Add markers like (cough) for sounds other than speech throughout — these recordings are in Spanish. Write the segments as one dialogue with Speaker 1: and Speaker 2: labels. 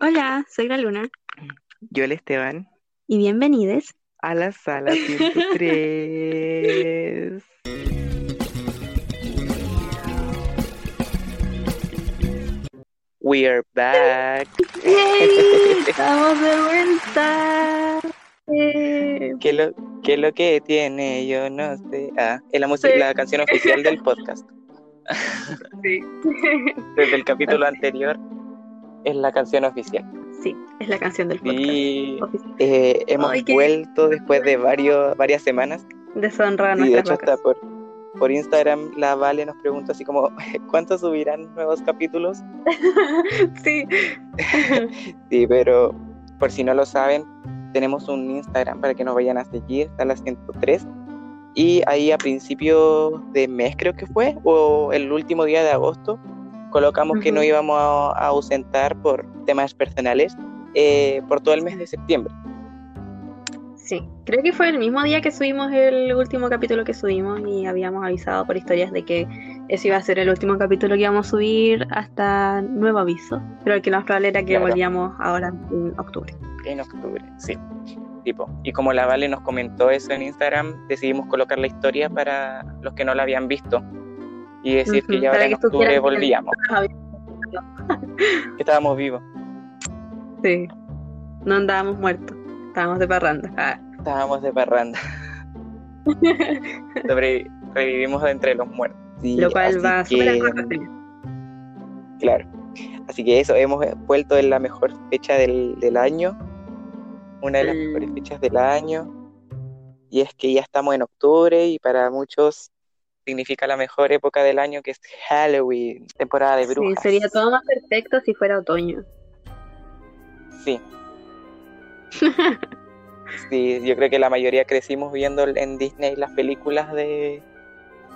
Speaker 1: Hola, soy la Luna
Speaker 2: Yo el Esteban
Speaker 1: y bienvenidos.
Speaker 2: a la sala 103. We are back.
Speaker 1: ¡Yay! (laughs) ¡Estamos de vuelta!
Speaker 2: ¿Qué lo, qué lo que tiene? Yo no sé. Ah, es la música,
Speaker 1: Sí.
Speaker 2: la canción oficial del podcast.
Speaker 1: sí.
Speaker 2: Desde el capítulo anterior es la canción oficial.
Speaker 1: Sí, es la canción del podcast.
Speaker 2: Y eh, hemos
Speaker 1: Ay, qué-
Speaker 2: vuelto después de varios, varias semanas.
Speaker 1: Deshonra a
Speaker 2: Y de hecho hasta por, por Instagram la Vale nos preguntó así como, (laughs) ¿cuántos subirán nuevos capítulos? (laughs)
Speaker 1: sí. (laughs)
Speaker 2: Sí, pero por si no lo saben, tenemos un Instagram para que nos vayan a seguir, está la 103. Y ahí a principio de mes creo que fue, o el último día de agosto, colocamos que
Speaker 1: Ujú.
Speaker 2: no íbamos a, a ausentar por temas personales eh, por todo el mes de septiembre.
Speaker 1: Sí, creo que fue el mismo día que subimos el último capítulo que subimos y habíamos avisado por historias de que ese iba a ser el último capítulo que íbamos a subir hasta nuevo aviso, pero que lo más probable era que
Speaker 2: Claro.
Speaker 1: volvíamos ahora en octubre.
Speaker 2: En octubre, sí. Tipo. Y como la Vale nos comentó eso en Instagram, decidimos colocar la historia para los que no la habían visto. Y decir que ya ahora en octubre volvíamos, que estábamos vivos.
Speaker 1: Sí, no andábamos muertos, estábamos de parranda. Ah.
Speaker 2: Estábamos de parranda. (laughs) Sobre- revivimos entre los muertos. Sí,
Speaker 1: Lo cual va
Speaker 2: que. Claro. Así que eso, hemos vuelto en la mejor fecha del, del año. Una de las
Speaker 1: Mm.
Speaker 2: mejores fechas del año. Y es que ya estamos en octubre y para muchos significa la mejor época del año que es Halloween, temporada de
Speaker 1: Sí,
Speaker 2: brujas.
Speaker 1: sería todo más perfecto si fuera otoño.
Speaker 2: Sí. Sí, yo creo que la mayoría crecimos viendo en Disney las películas de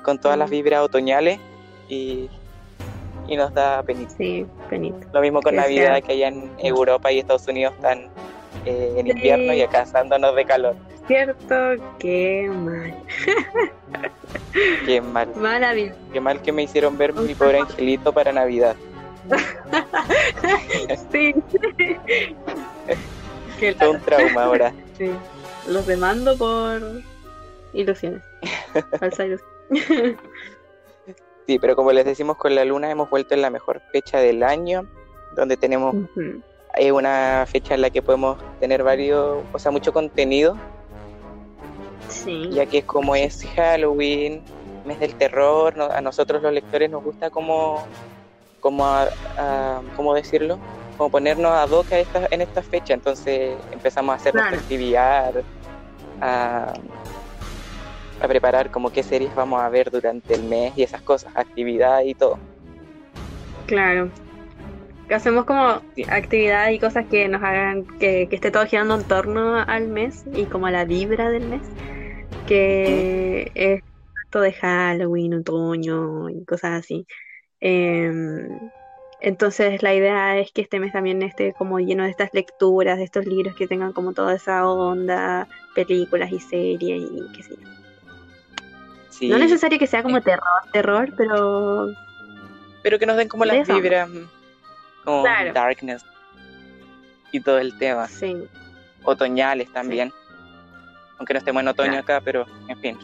Speaker 2: con todas las vibras otoñales y, y nos da penita.
Speaker 1: Sí, penito.
Speaker 2: Lo mismo con
Speaker 1: Que sea-
Speaker 2: Navidad, que allá en Europa y Estados Unidos están eh, en
Speaker 1: Sí.
Speaker 2: invierno y acá asándonos de calor.
Speaker 1: Cierto, qué mal. (laughs)
Speaker 2: Qué mal,
Speaker 1: Maravilloso.
Speaker 2: qué mal que me hicieron ver mi pobre angelito para Navidad. (laughs)
Speaker 1: Sí. (laughs) Qué
Speaker 2: Todo un trauma ahora.
Speaker 1: Sí. Los demando por ilusiones. Falsa ilusión.
Speaker 2: Sí, pero como les decimos con la luna, hemos vuelto en la mejor fecha del año, donde tenemos
Speaker 1: Ujú.
Speaker 2: es una fecha en la que podemos tener varios, o sea, mucho contenido,
Speaker 1: Sí.
Speaker 2: ya que es como es Halloween, mes del terror, no- a nosotros los lectores nos gusta como, como, a- a- ¿cómo decirlo? Como ponernos a hoc a esta, en esta fecha, entonces empezamos a hacer
Speaker 1: Claro.
Speaker 2: actividad, a, a preparar como qué series vamos a ver durante el mes y esas cosas, actividad y todo.
Speaker 1: Claro. Hacemos como
Speaker 2: Sí.
Speaker 1: actividades y cosas que nos hagan que, que esté todo girando en torno al mes y como a la vibra del mes, que es esto de Halloween, otoño y cosas así. Em, entonces la idea es que este mes también esté como lleno de estas lecturas, de estos libros que tengan como toda esa onda, películas y series y qué sé yo.
Speaker 2: Sí,
Speaker 1: No es necesario que sea como terror, terror, pero
Speaker 2: pero que nos den como las vibras, como
Speaker 1: Claro.
Speaker 2: darkness y todo el tema.
Speaker 1: sí.
Speaker 2: otoñales también. Aunque no estemos en otoño
Speaker 1: Claro.
Speaker 2: acá, pero en fin.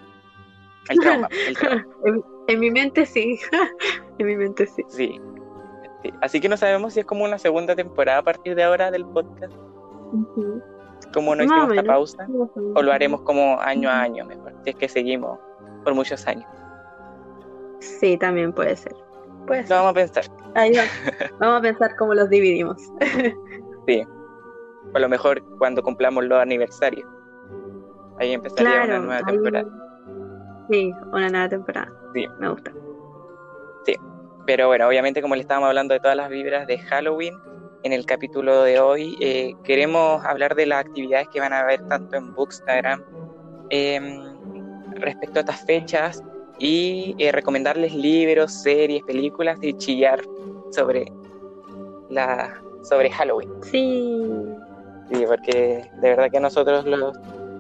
Speaker 2: El trauma, el (laughs) trauma.
Speaker 1: En, en mi mente sí. (laughs) en mi mente sí.
Speaker 2: Sí. Sí. Así que no sabemos si es como una segunda temporada a partir de ahora del podcast, como no hicimos esta pausa, o lo haremos como año a año mejor, si es que seguimos por muchos años.
Speaker 1: Sí, también puede ser. Puede
Speaker 2: Lo
Speaker 1: ser.
Speaker 2: vamos a pensar.
Speaker 1: Ahí va. (laughs) Vamos a pensar cómo los dividimos.
Speaker 2: Sí. O a lo mejor cuando cumplamos los aniversarios. Ahí empezaría una nueva
Speaker 1: ahí-
Speaker 2: temporada.
Speaker 1: Sí, una nueva temporada.
Speaker 2: Sí.
Speaker 1: Me gusta.
Speaker 2: Pero bueno, obviamente como le estábamos hablando de todas las vibras de Halloween, en el capítulo de hoy eh, queremos hablar de las actividades que van a haber tanto en Bookstagram eh, respecto a estas fechas y eh, recomendarles libros, series, películas y chillar sobre la sobre Halloween.
Speaker 1: Sí.
Speaker 2: Sí, porque de verdad que nosotros los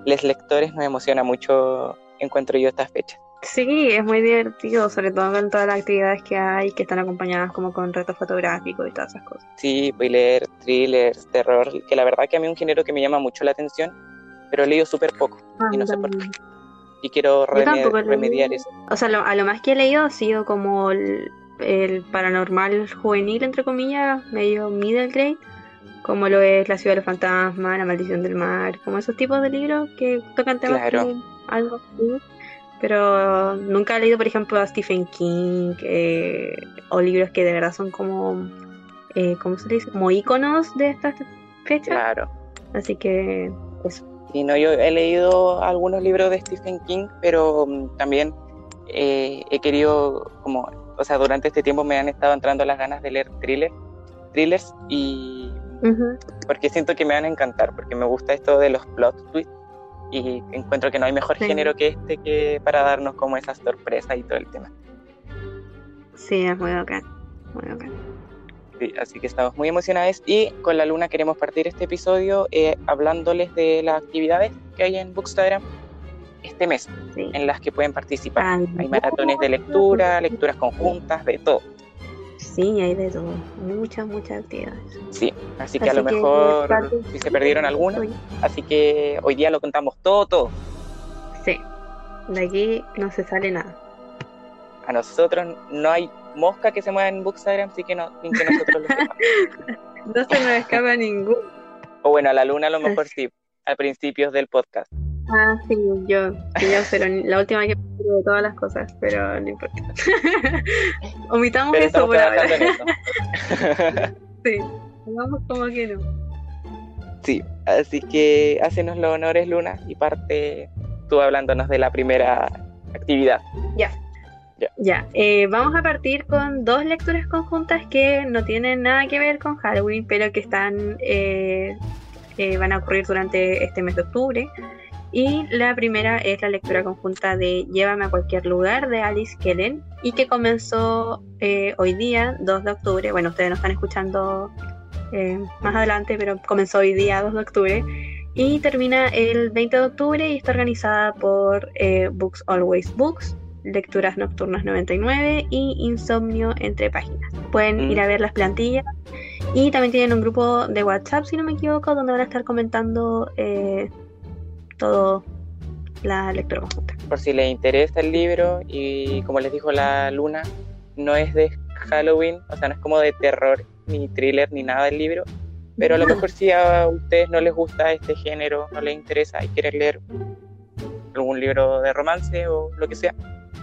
Speaker 2: les lectores nos emociona mucho encuentro yo estas fechas.
Speaker 1: Sí, es muy divertido, sobre todo con todas las actividades que hay, que están acompañadas como con retos fotográficos y todas esas cosas.
Speaker 2: Sí, voy a leer thrillers, terror, que la verdad que a mí es un género que me llama mucho la atención, pero he leído súper poco
Speaker 1: Ah,
Speaker 2: y no sé por qué. Y quiero
Speaker 1: Yo
Speaker 2: reme-
Speaker 1: tampoco he leído.
Speaker 2: remediar eso.
Speaker 1: O sea, lo- a lo más que he leído ha sido como el, el paranormal juvenil, entre comillas, medio middle grade, como lo es La ciudad de los fantasmas, La maldición del mar, como esos tipos de libros que tocan temas
Speaker 2: Claro.
Speaker 1: que algo así. Pero nunca he leído, por ejemplo, a Stephen King eh, o libros que de verdad son como, eh, ¿cómo se dice? Como íconos de estas fechas.
Speaker 2: Claro.
Speaker 1: Así que eso.
Speaker 2: Sí, no, yo he leído algunos libros de Stephen King, pero mm, también eh, he querido, como, o sea, durante este tiempo me han estado entrando las ganas de leer thriller, thrillers y Porque siento que me van a encantar, porque me gusta esto de los plot twists y encuentro que no hay mejor
Speaker 1: Sí.
Speaker 2: género que este que para darnos como esas sorpresas y todo el tema.
Speaker 1: Sí, es muy bacán. Muy bacán.
Speaker 2: Sí, así que estamos muy emocionados y con la luna queremos partir este episodio eh, hablándoles de las actividades que hay en Bookstagram este mes,
Speaker 1: Sí.
Speaker 2: en las que pueden participar.
Speaker 1: Ay,
Speaker 2: Hay maratones de lectura, lecturas conjuntas, de todo.
Speaker 1: Sí, hay de todo. Muchas, muchas actividades.
Speaker 2: Sí, así que a lo mejor
Speaker 1: parte-
Speaker 2: si se perdieron alguna, así que hoy día lo contamos todo, todo.
Speaker 1: Sí. De aquí no se sale nada.
Speaker 2: A nosotros no hay mosca que se mueva en Bookstagram, así que no, sin que nosotros lo sepamos. (laughs)
Speaker 1: No se nos escapa ninguno.
Speaker 2: O bueno, a la luna a lo mejor sí, al principio del podcast.
Speaker 1: Ah, sí, yo. Yo, pero la última que de todas las cosas, pero no importa. (laughs) Omitamos
Speaker 2: Pero
Speaker 1: eso por ahora.
Speaker 2: eso. (laughs)
Speaker 1: Sí. Hagamos como que no.
Speaker 2: Sí, así que hácenos los honores, Luna, y parte tú hablándonos de la primera actividad.
Speaker 1: Ya, eh, vamos a partir con dos lecturas conjuntas que no tienen nada que ver con Halloween, pero que están eh, eh, van a ocurrir durante este mes de octubre. Y la primera es la lectura conjunta de Llévame a cualquier lugar de Alice Kellen y que comenzó eh, hoy día, 2 de octubre. Bueno, ustedes no están escuchando eh, más adelante, pero comenzó hoy día, 2 de octubre. Y termina el 20 de octubre y está organizada por eh, Books Always Books, Lecturas Nocturnas 99 y Insomnio entre páginas. Pueden
Speaker 2: Mm.
Speaker 1: ir a ver las plantillas y también tienen un grupo de WhatsApp, si no me equivoco, donde van a estar comentando eh, todo la lectura conjunta.
Speaker 2: Por si les interesa el libro, y como les dijo la Luna, no es de Halloween, o sea, no es como de terror, ni thriller, ni nada del libro. Pero a lo mejor si a ustedes no les gusta este género, no les interesa y quieren leer algún libro de romance o lo que sea,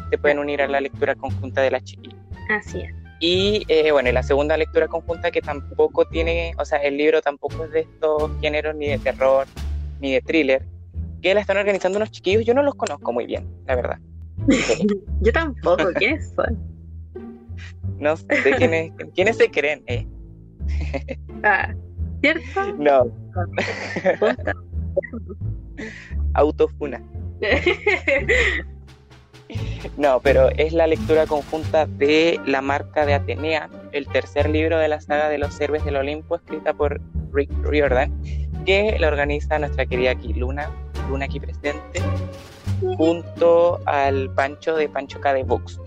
Speaker 2: se pueden unir a la lectura conjunta de las chiquillas.
Speaker 1: Así es.
Speaker 2: Y eh, bueno, la segunda lectura conjunta que tampoco tiene, o sea, el libro tampoco es de estos géneros ni de terror ni de thriller, que la están organizando unos chiquillos, yo no los conozco muy bien, la verdad. (laughs)
Speaker 1: Yo tampoco, ¿quiénes son?
Speaker 2: No sé quiénes, quiénes se creen, eh. (laughs)
Speaker 1: Ah, ¿Cierto?
Speaker 2: No, autofuna. No, pero es la lectura conjunta de La marca de Atenea, el tercer libro de la saga de los héroes del Olimpo, escrita por Rick Riordan, que la organiza nuestra querida aquí Luna, Luna aquí presente, junto al Pancho de Pancho K de Books.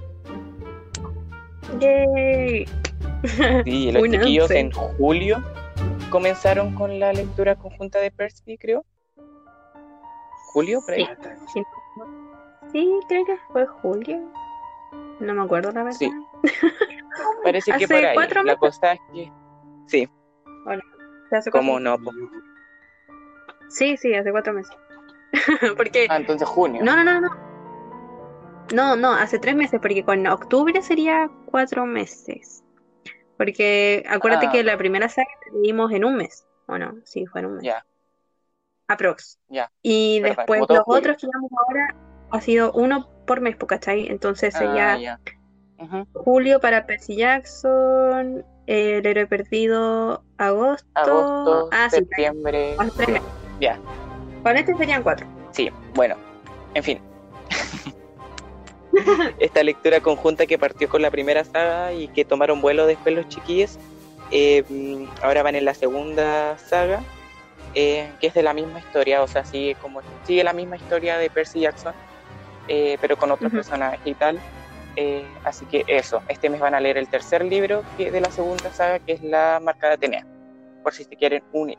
Speaker 1: Yay.
Speaker 2: Sí, los (laughs) chiquillos
Speaker 1: once.
Speaker 2: en julio comenzaron con la lectura conjunta de Percy, creo. ¿Julio? Por ahí?
Speaker 1: Sí. Sí, creo que fue julio. No me acuerdo la verdad.
Speaker 2: Sí. (laughs) Parece que
Speaker 1: Hace
Speaker 2: por ahí.
Speaker 1: cuatro
Speaker 2: La
Speaker 1: meses.
Speaker 2: cosa es que... Sí,
Speaker 1: Hace
Speaker 2: ¿cómo no? po?
Speaker 1: Sí, sí, hace cuatro meses. (laughs) porque
Speaker 2: Ah, entonces junio.
Speaker 1: No, no, no, no. No, no, hace tres meses, porque con octubre sería cuatro meses. Porque acuérdate
Speaker 2: Ah.
Speaker 1: que la primera saga la leímos en un mes, ¿o no? Sí, fue en un mes.
Speaker 2: Ya,
Speaker 1: Aprox.
Speaker 2: ya.
Speaker 1: Y después
Speaker 2: como
Speaker 1: los otros que llevamos ahora ha sido uno por mes, ¿cachai? Entonces sería
Speaker 2: Ah. Ujú.
Speaker 1: julio para Percy Jackson, El héroe perdido, agosto.
Speaker 2: Agosto,
Speaker 1: ah,
Speaker 2: septiembre. Ya,
Speaker 1: Con este serían cuatro.
Speaker 2: sí, bueno, en fin. (laughs) Esta lectura conjunta que partió con la primera saga y que tomaron vuelo después los chiquillos, eh, ahora van en la segunda saga, eh, que es de la misma historia, o sea, sigue, como, sigue la misma historia de Percy Jackson, eh, pero con otros personajes y tal. Así que eso, este mes van a leer el tercer libro que, de la segunda saga, que es La Marca de Atenea, por si se quieren unir.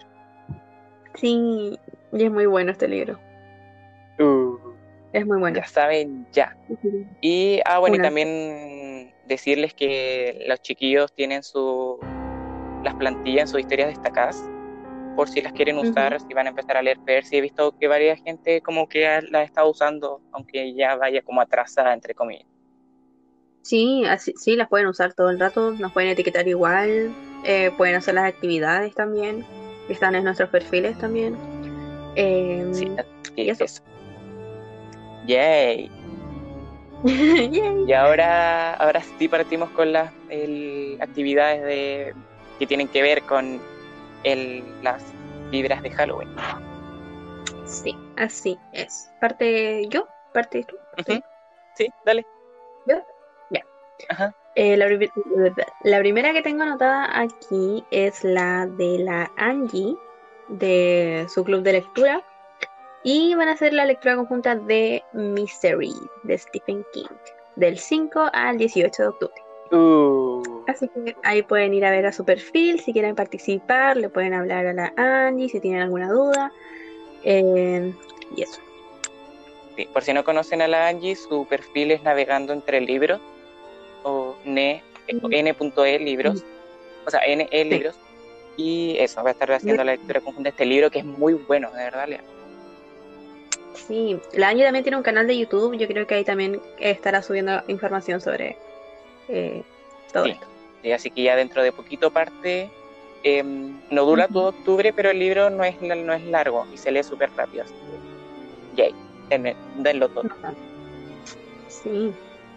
Speaker 1: Sí, y es muy bueno este libro.
Speaker 2: Uh,
Speaker 1: es muy bueno.
Speaker 2: Ya saben, ya. Y, ah, bueno, y también decirles que los chiquillos tienen su las plantillas en sus historias destacadas por si las quieren usar, si van a empezar a leer si He visto que varias gente como que la está usando, aunque ya vaya como atrasada, entre comillas.
Speaker 1: Sí, así, sí, las pueden usar todo el rato, nos pueden etiquetar igual, eh, pueden hacer las actividades también, están en nuestros perfiles también. Em, sí, y eso. (laughs)
Speaker 2: Yay. Y ahora, ahora sí partimos con las actividades de, que tienen que ver con el, las vibras de Halloween.
Speaker 1: Sí, así es. ¿Parte yo? ¿Parte tú?
Speaker 2: Sí, dale.
Speaker 1: ¿Yo? Ya. Eh, la, primera que tengo anotada aquí es la de la Angie, de su club de lectura. Y van a hacer la lectura conjunta de Misery, de Stephen King, del 5 al 18 de octubre.
Speaker 2: Uh.
Speaker 1: Así que ahí pueden ir a ver a su perfil, si quieren participar, le pueden hablar a la Angie si tienen alguna duda. Eh, y eso.
Speaker 2: por si no conocen a la Angie, su perfil es navegando entre libros o n.e libros, o sea, NE libros. Y eso, va a estar haciendo la lectura conjunta de este libro que es muy bueno, de verdad, Lea.
Speaker 1: Sí, la Angie también tiene un canal de YouTube, yo creo que ahí también estará subiendo información sobre eh, todo esto.
Speaker 2: así que ya dentro de poquito parte, em, no dura todo octubre, pero el libro no es, no es largo y se lee súper rápido. Así que, yay, denlo todo.
Speaker 1: Sí,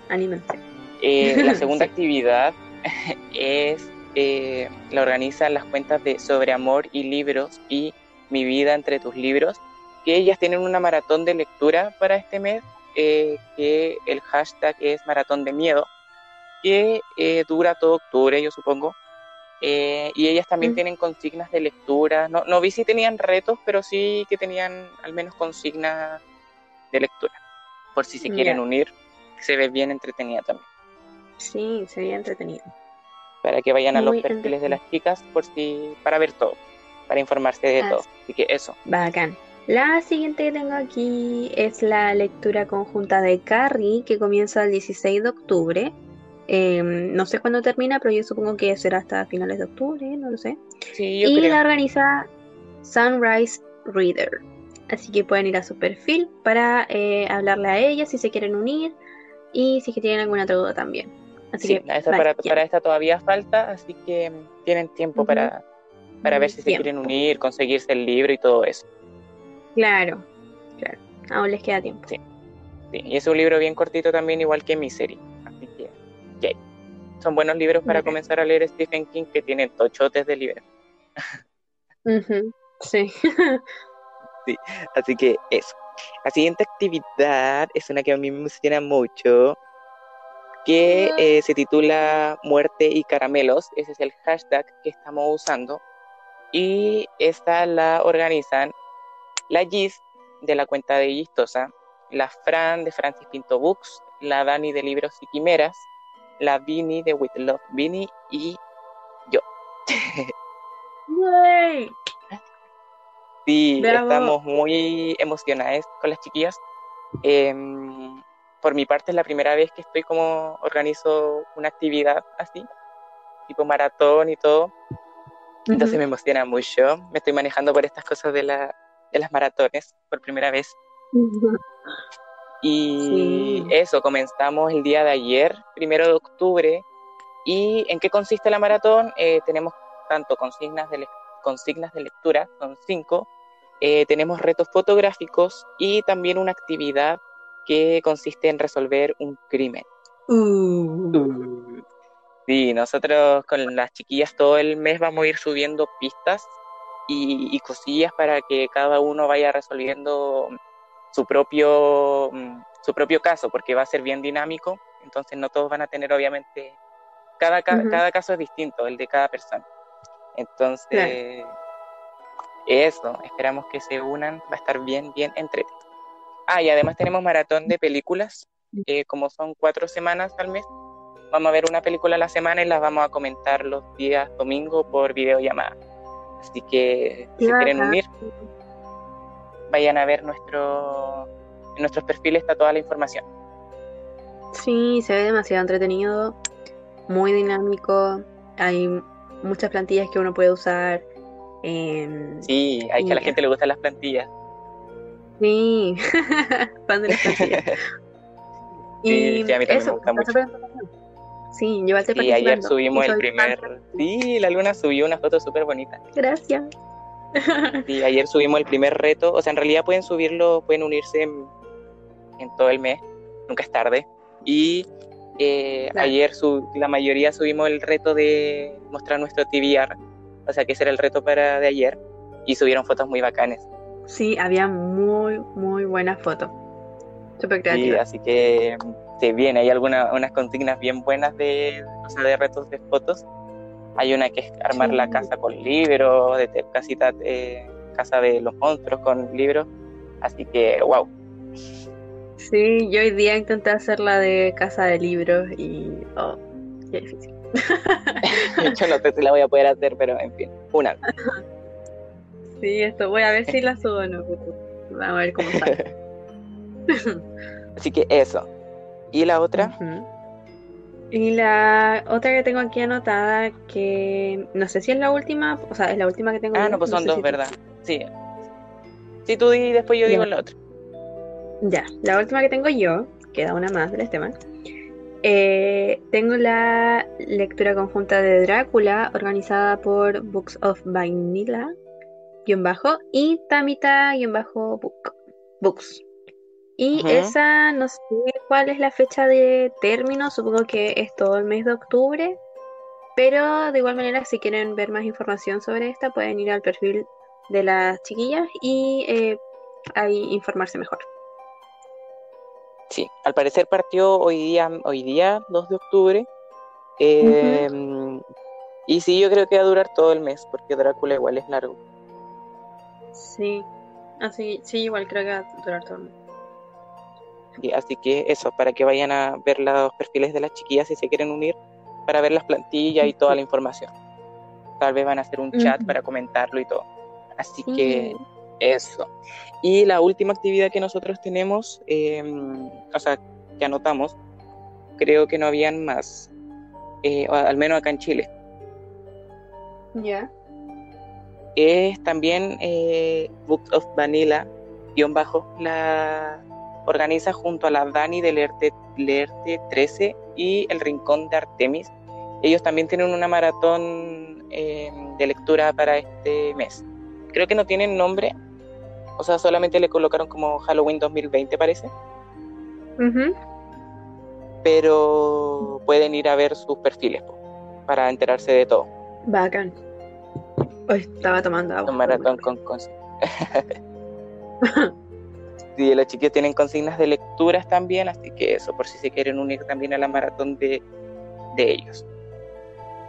Speaker 1: anímense.
Speaker 2: Eh, la (laughs) segunda actividad (laughs) es, eh, la organizan las cuentas de Sobre Amor y Libros y Mi Vida entre tus libros, que ellas tienen una maratón de lectura para este mes, que el hashtag es Maratón de Miedo que eh, dura todo octubre, yo supongo. Eh, y ellas también mm. tienen consignas de lectura. No, no vi si tenían retos, pero sí que tenían al menos consignas de lectura. Por si se quieren unir, se ve bien entretenida también.
Speaker 1: Sí, se ve entretenida.
Speaker 2: Para que vayan a los perfiles de las chicas por si, para ver todo, para informarse de todo. Así que eso.
Speaker 1: Bacán. La siguiente que tengo aquí es la lectura conjunta de Carrie, que comienza el 16 de octubre. Em, no sé cuándo termina, pero yo supongo que será hasta finales de octubre, no lo sé. y la organiza Sunrise Reader. Así que pueden ir a su perfil para eh, hablarle a ella si se quieren unir y si tienen alguna otra duda también.
Speaker 2: Así que, para, esta todavía falta, así que tienen tiempo para, para ver si se quieren unir, conseguirse el libro y todo eso.
Speaker 1: Claro, claro. Aún les queda tiempo.
Speaker 2: Sí. sí. Y es un libro bien cortito también, igual que Misery. Son buenos libros para comenzar a leer Stephen King que tiene tochotes de libros.
Speaker 1: Sí. (laughs)
Speaker 2: sí, así que eso. La siguiente actividad es una que a mí me emociona mucho, que eh, se titula Muerte y Caramelos. Ese es el hashtag que estamos usando. Y esta la organizan la Gis de la cuenta de Gistosa, la Fran de Francis Pinto Books, la Dani de Libros y Quimeras, la Vini de With Love Vini y yo. Sí, estamos muy emocionadas con las chiquillas. Em, por mi parte es la primera vez que estoy como organizo una actividad así, tipo maratón y todo. Entonces me emociona mucho. Me estoy manejando por estas cosas de, la, de las maratones por primera vez. Y eso, comenzamos el día de ayer, primero de octubre. ¿Y en qué consiste la maratón? Eh, tenemos tanto consignas de, consignas de lectura, son cinco. Eh, tenemos retos fotográficos y también una actividad que consiste en resolver un crimen.
Speaker 1: Uh.
Speaker 2: Sí, nosotros con las chiquillas todo el mes vamos a ir subiendo pistas y cosillas para que cada uno vaya resolviendo su propio, mm, su propio caso, porque va a ser bien dinámico, entonces no todos van a tener obviamente, cada, cada caso es distinto, el de cada persona. Entonces, eso, esperamos que se unan, va a estar bien, bien entretenido. Ah, y además tenemos maratón de películas, eh, como son cuatro semanas al mes. Vamos a ver una película a la semana y las vamos a comentar los días domingo por videollamada. Así que si quieren unir, vayan a ver nuestro, en nuestros perfiles está toda la información.
Speaker 1: Sí, se ve demasiado entretenido, muy dinámico, hay muchas plantillas que uno puede usar.
Speaker 2: Em, sí, hay que a la gente le gustan las plantillas.
Speaker 1: Sí, (laughs) fan de plantillas. (laughs)
Speaker 2: y sí, a mí también me gusta mucho.
Speaker 1: Sí, llévate
Speaker 2: Sí, ayer subimos el primer. Sí, la luna subió una foto súper bonita.
Speaker 1: Gracias.
Speaker 2: Sí, ayer subimos el primer reto. O sea, en realidad pueden subirlo, pueden unirse en, todo el mes. Nunca es tarde. Y eh, ayer la mayoría subimos el reto de mostrar nuestro TVR. O sea, que ese era el reto para de ayer. Y subieron fotos muy bacanes.
Speaker 1: Sí, había muy, muy buenas fotos. Súper creativas.
Speaker 2: Sí, así que sí, bien, hay algunas unas consignas bien buenas de, o sea, de retos de fotos hay una que es armar la casa con libros, de casita, eh, casa de los monstruos con libros. Así que, wow.
Speaker 1: Sí, yo hoy día intenté hacer la de casa de libros y. Oh, qué difícil. (laughs)
Speaker 2: yo no sé si la voy a poder hacer, pero en fin, una. (laughs)
Speaker 1: sí, esto, voy a ver si la subo o no. Vamos a ver cómo sale. (laughs) (laughs)
Speaker 2: Así que eso. ¿Y la otra?
Speaker 1: Y la otra que tengo aquí anotada, que no sé si es la última, o sea, es la última que tengo.
Speaker 2: Ah, no, pues son dos, ¿verdad? Sí. Si tú di después yo digo la otra.
Speaker 1: Ya, la última que tengo yo, queda una más del tema. Eh, tengo la lectura conjunta de Drácula, organizada por Books of Vanilla, guion bajo, y Tamita, guion bajo, book, Books. Y esa, no sé cuál es la fecha de término, supongo que es todo el mes de octubre, pero de igual manera si quieren ver más información sobre esta pueden ir al perfil de las chiquillas y eh, ahí informarse mejor.
Speaker 2: Sí, al parecer partió hoy día, hoy día 2 de octubre. Em, y sí, yo creo que va a durar todo el mes, porque Drácula igual es largo.
Speaker 1: Sí, así, sí, igual creo que va a durar todo mes
Speaker 2: así que eso, para que vayan a ver los perfiles de las chiquillas si se quieren unir, para ver las plantillas y toda la información. Tal vez van a hacer un chat para comentarlo y todo. Así que eso. Y la última actividad que nosotros tenemos, em, o sea, que anotamos, creo que no habían más, eh, al menos acá en Chile.
Speaker 1: Ya.
Speaker 2: Es también eh, Books of Vanilla, guion bajo, la, organiza junto a la Dani del Leerte, 13 y el Rincón de Artemis. Ellos también tienen una maratón em, de lectura para este mes. Creo que no tienen nombre, o sea, solamente le colocaron como Halloween 2020 parece. Pero pueden ir a ver sus perfiles para enterarse de todo.
Speaker 1: Bacán. Estaba tomando agua.
Speaker 2: Un maratón con... con... y (laughs) los chiquillos tienen consignas de lecturas también, así que eso, por si se quieren unir también a la maratón de, ellos.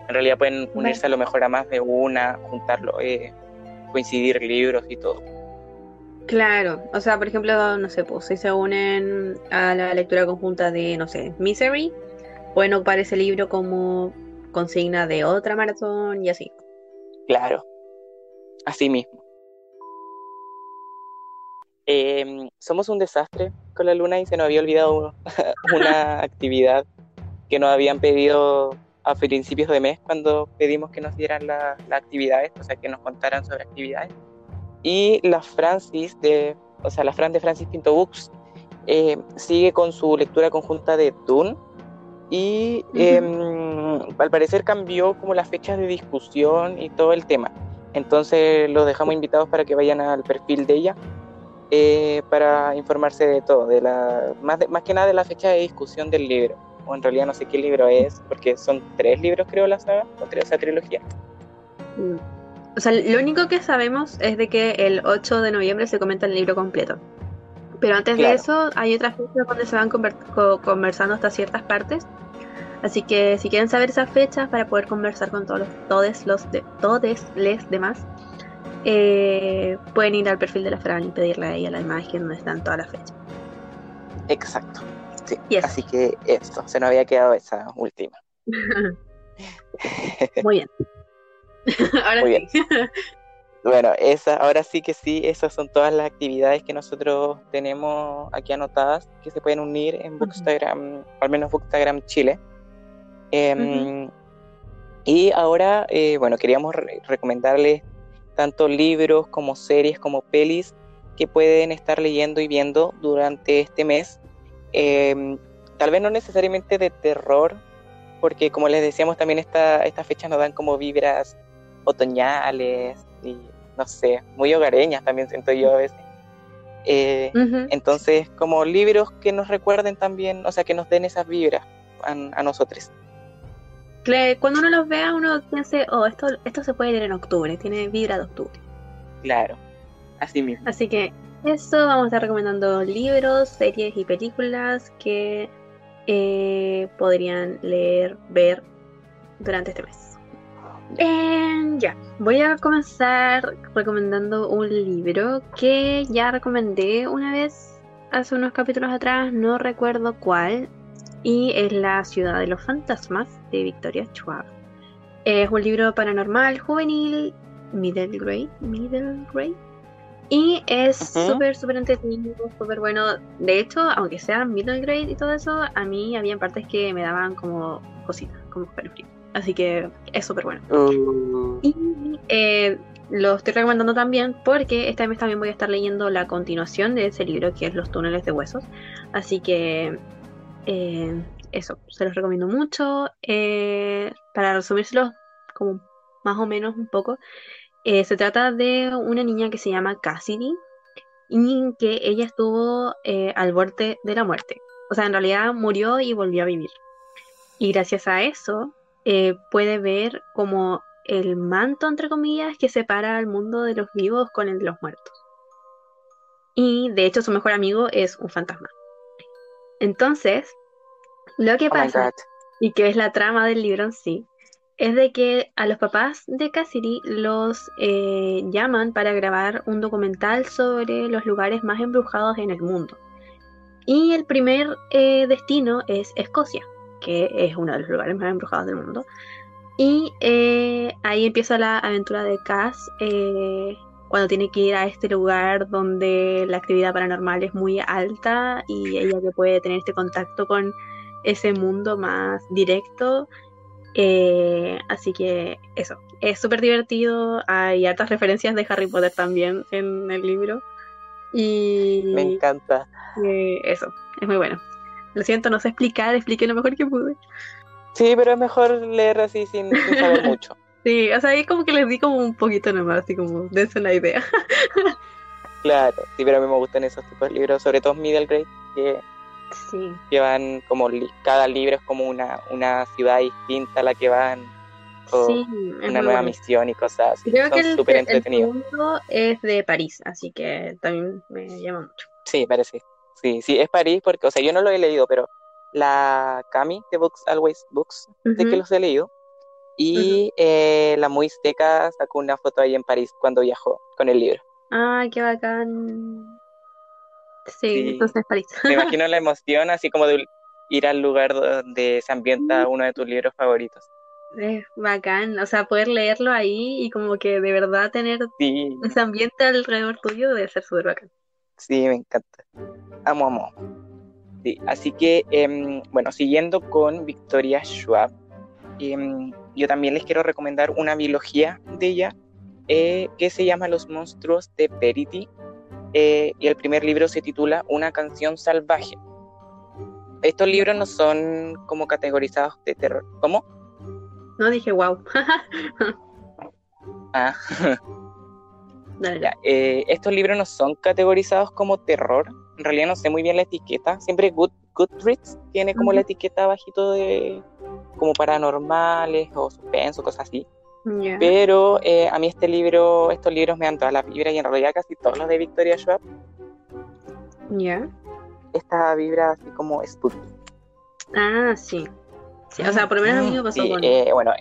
Speaker 2: En realidad pueden unirse a lo mejor a más de una, juntarlo, eh, coincidir libros y todo.
Speaker 1: Claro, o sea, por ejemplo, no sé, pues si se unen a la lectura conjunta de, no sé, Misery, pueden ocupar ese libro como consigna de otra maratón y así.
Speaker 2: Claro, así mismo. Em, somos un desastre con la luna y se nos había olvidado (laughs) una actividad que nos habían pedido a principios de mes cuando pedimos que nos dieran las actividades, o sea, que nos contaran sobre actividades. Y la Francis de, o sea, la Fran de Francis Pinto Books eh, sigue con su lectura conjunta de Dune y em, al parecer cambió como las fechas de discusión y todo el tema. Entonces los dejamos invitados para que vayan al perfil de ella eh, para informarse de todo, de la, más, más que nada de la fecha de discusión del libro. O en realidad no sé qué libro es, porque son tres libros creo la saga, o tres, esa trilogía.
Speaker 1: O sea, lo único que sabemos es de que el 8 de noviembre se comenta el libro completo. Pero antes de eso hay otras fechas donde se van conversando hasta ciertas partes. Así que si quieren saber esas fechas para poder conversar con todos los, todos los de, todos les demás, eh, pueden ir al perfil de la Fran y pedirle a ella la imagen donde están todas las fechas.
Speaker 2: Exacto. Sí. Así que esto, se nos había quedado esa última. (laughs)
Speaker 1: Muy bien. (laughs) ahora
Speaker 2: sí. Bueno, esa, ahora sí que sí, esas son todas las actividades que nosotros tenemos aquí anotadas que se pueden unir en Bookstagram, al menos Bookstagram Chile. Em, y ahora, eh, bueno, queríamos recomendarles tanto libros como series como pelis que pueden estar leyendo y viendo durante este mes. Em, tal vez no necesariamente de terror, porque como les decíamos también esta, estas fechas nos dan como vibras otoñales y no sé, muy hogareñas también siento yo a veces. Eh, entonces, como libros que nos recuerden también, o sea, que nos den esas vibras a, nosotros.
Speaker 1: Cuando uno los vea, uno piensa, oh, esto, esto se puede leer en octubre, tiene vibra de octubre.
Speaker 2: Claro, así mismo.
Speaker 1: Así que eso, vamos a estar recomendando libros, series y películas que eh, podrían leer, ver durante este mes. Eh, ya, voy a comenzar recomendando un libro que ya recomendé una vez hace unos capítulos atrás, no recuerdo cuál, y es La ciudad de los fantasmas de Victoria Schwab. Es un libro paranormal, juvenil, middle grade, middle grade, y es súper, súper entretenido, súper bueno. De hecho, aunque sea middle grade y todo eso, a mí había partes que me daban como cositas, como frío. Así que es súper bueno. Oh. Y eh, lo estoy recomendando también porque esta vez también voy a estar leyendo la continuación de ese libro que es Los túneles de huesos. Así que eh, eso, se los recomiendo mucho. Eh, para resumírselo como más o menos un poco, se trata de una niña que se llama Cassidy y que ella estuvo al borde de la muerte. O sea, en realidad murió y volvió a vivir. Y gracias a eso, eh, puede ver como el manto, entre comillas, que separa al mundo de los vivos con el de los muertos. Y de hecho su mejor amigo es un fantasma. Entonces, lo que oh pasa, y que es la trama del libro en sí, es de que a los papás de Cassidy los eh, llaman para grabar un documental sobre los lugares más embrujados en el mundo. Y el primer eh, destino es Escocia que es uno de los lugares más embrujados del mundo. Y eh, ahí empieza la aventura de Cass eh, cuando tiene que ir a este lugar donde la actividad paranormal es muy alta y ella que puede tener este contacto con ese mundo más directo. Eh, así que eso, es súper divertido. Hay hartas referencias de Harry Potter también en el libro. Y
Speaker 2: me encanta.
Speaker 1: eso, es muy bueno. Lo siento, no sé explicar, expliqué lo mejor que pude.
Speaker 2: Sí, pero es mejor leer así sin, saber (laughs) mucho.
Speaker 1: Sí, o sea, ahí como que les di como un poquito nomás, así como dense una idea. (laughs)
Speaker 2: claro, sí, pero a mí me gustan esos tipos de libros, sobre todo middle grade, que sí. llevan como cada libro es como una, una ciudad distinta a la que van, o sí, una nueva misión y cosas así.
Speaker 1: Creo Son súper entretenidos. El segundo es de París, así que también me llama mucho.
Speaker 2: Sí, parece. Sí, sí, es París porque, o sea, yo no lo he leído, pero la Cami de Books Always Books, de que los he leído. Y eh, la Muisteca sacó una foto ahí en París cuando viajó con el libro.
Speaker 1: Ah, qué bacán. Sí, entonces París.
Speaker 2: Me (laughs) imagino la emoción así como de ir al lugar donde se ambienta uno de tus libros favoritos.
Speaker 1: Es bacán, o sea, poder leerlo ahí y como que de verdad tener ese ambiente alrededor tuyo debe ser súper bacán.
Speaker 2: Sí, me encanta. Amo, amo. Sí, así que, em, bueno, siguiendo con Victoria Schwab, em, yo también les quiero recomendar una biología de ella eh, que se llama Los monstruos de Perity. Eh, y el primer libro se titula Una canción salvaje. Estos libros no son como categorizados de terror. ¿Cómo?
Speaker 1: No dije wow. (laughs)
Speaker 2: ah. (laughs) Eh, estos libros no son categorizados como terror. En realidad no sé muy bien la etiqueta. Siempre Good, Goodreads tiene como la etiqueta bajito de como paranormales o suspenso, cosas así. Pero eh, a mí este libro, estos libros me dan todas las vibras y en realidad casi todos los de Victoria Schwab.
Speaker 1: Ya.
Speaker 2: Esta vibra así como spooky.
Speaker 1: Ah, sí. O sea, por lo menos a mí me pasó
Speaker 2: con... Eh, bueno,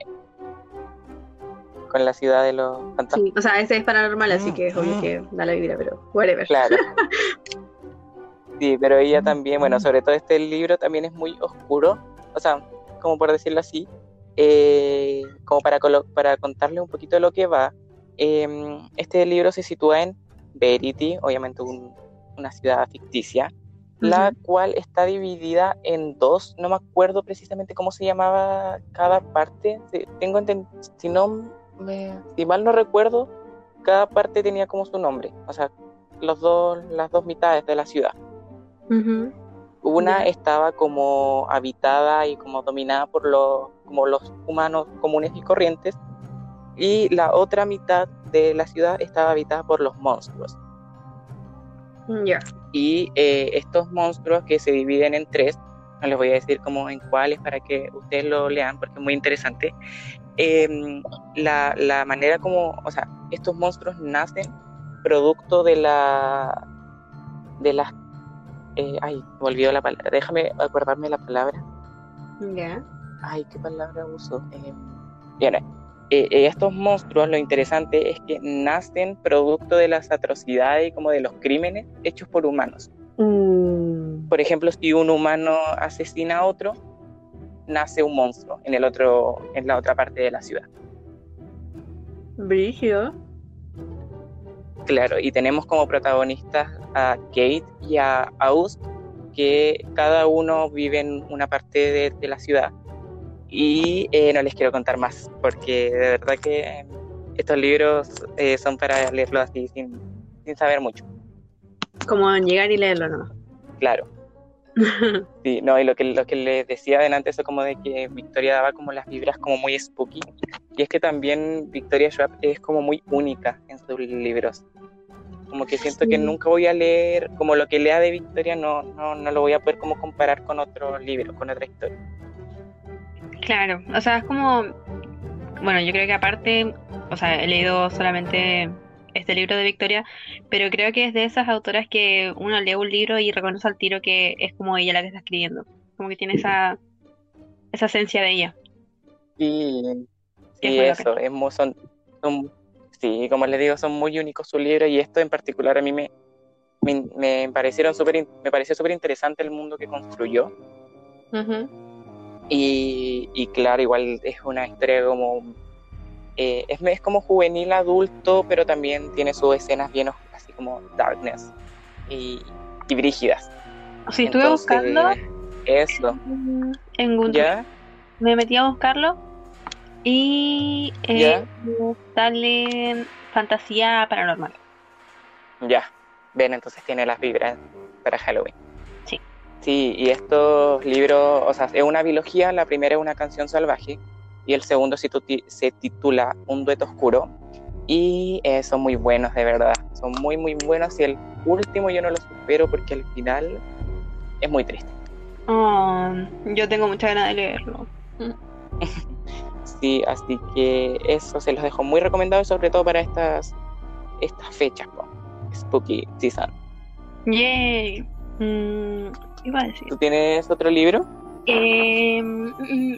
Speaker 2: con la ciudad de los fantasmas.
Speaker 1: Sí, o sea, ese es paranormal, así que es obvio que da la vibra, pero whatever.
Speaker 2: Claro. (laughs) Sí, pero ella también, bueno, sobre todo este libro también es muy oscuro, o sea, como por decirlo así, eh, como para, para contarle un poquito de lo que va, em, este libro se sitúa en Verity, obviamente una ciudad ficticia, la cual está dividida en dos, no me acuerdo precisamente cómo se llamaba cada parte, tengo si no si mal no recuerdo, cada parte tenía como su nombre, o sea, los dos, las dos mitades de la ciudad. Una estaba como habitada y como dominada por los, como los humanos comunes y corrientes, y la otra mitad de la ciudad estaba habitada por los monstruos.
Speaker 1: Ya.
Speaker 2: Y eh, estos monstruos que se dividen en tres, no les voy a decir como en cuáles para que ustedes lo lean porque es muy interesante. Em, la, la, manera como, o sea, estos monstruos nacen producto de la de las eh, ay, me olvidó la palabra, déjame acordarme la palabra.
Speaker 1: Ya.
Speaker 2: Ay, qué palabra uso. Eh, bien, eh, estos monstruos, lo interesante es que nacen producto de las atrocidades y como de los crímenes hechos por humanos.
Speaker 1: Mm.
Speaker 2: Por ejemplo, si un humano asesina a otro, nace un monstruo en el otro, en la otra parte de la ciudad.
Speaker 1: Brigio.
Speaker 2: Claro, y tenemos como protagonistas a Kate y a Aust, que cada uno vive en una parte de, la ciudad. Y eh, no les quiero contar más, porque de verdad que estos libros eh, son para leerlos así sin, sin saber mucho.
Speaker 1: Como llegar y leerlo, ¿no?
Speaker 2: Claro. (laughs) Sí, no, y lo que, lo que les decía adelante, eso como de que Victoria daba como las vibras como muy spooky, y es que también Victoria Schwab es como muy única en sus libros. Como que siento que nunca voy a leer, como lo que lea de Victoria, no, no, no lo voy a poder como comparar con otro libro, con otra historia.
Speaker 1: Claro, o sea, es como, bueno, yo creo que aparte, o sea, he leído solamente este libro de Victoria, pero creo que es de esas autoras que uno lee un libro y reconoce al tiro que es como ella la que está escribiendo, como que tiene esa, esa esencia de ella.
Speaker 2: Sí, sí eso, es son, son, sí, como les digo, son muy únicos sus libros y esto en particular a mí me, me, parecieron super, me pareció súper interesante el mundo que construyó. y, y claro, igual es una historia como eh, es, es, como juvenil adulto, pero también tiene sus escenas bien así como darkness y, y brígidas.
Speaker 1: Sí, estuve buscando.
Speaker 2: Eso.
Speaker 1: En Google. Me metí a buscarlo y eh, sale fantasía paranormal.
Speaker 2: Ya. Ven, entonces tiene las vibras para Halloween.
Speaker 1: Sí.
Speaker 2: Sí, y estos libros, o sea, es una biología, la primera es una canción salvaje, y el segundo se titula Un dueto oscuro y eh, son muy buenos de verdad, son muy muy buenos y el último yo no lo supero porque el final es muy triste.
Speaker 1: Oh, yo tengo mucha ganas de leerlo. (laughs)
Speaker 2: sí, así que eso se los dejo muy recomendado sobre todo para estas estas fechas, Spooky Season.
Speaker 1: Yay. Mm, iba a decir.
Speaker 2: ¿Tú tienes otro libro?
Speaker 1: Eh,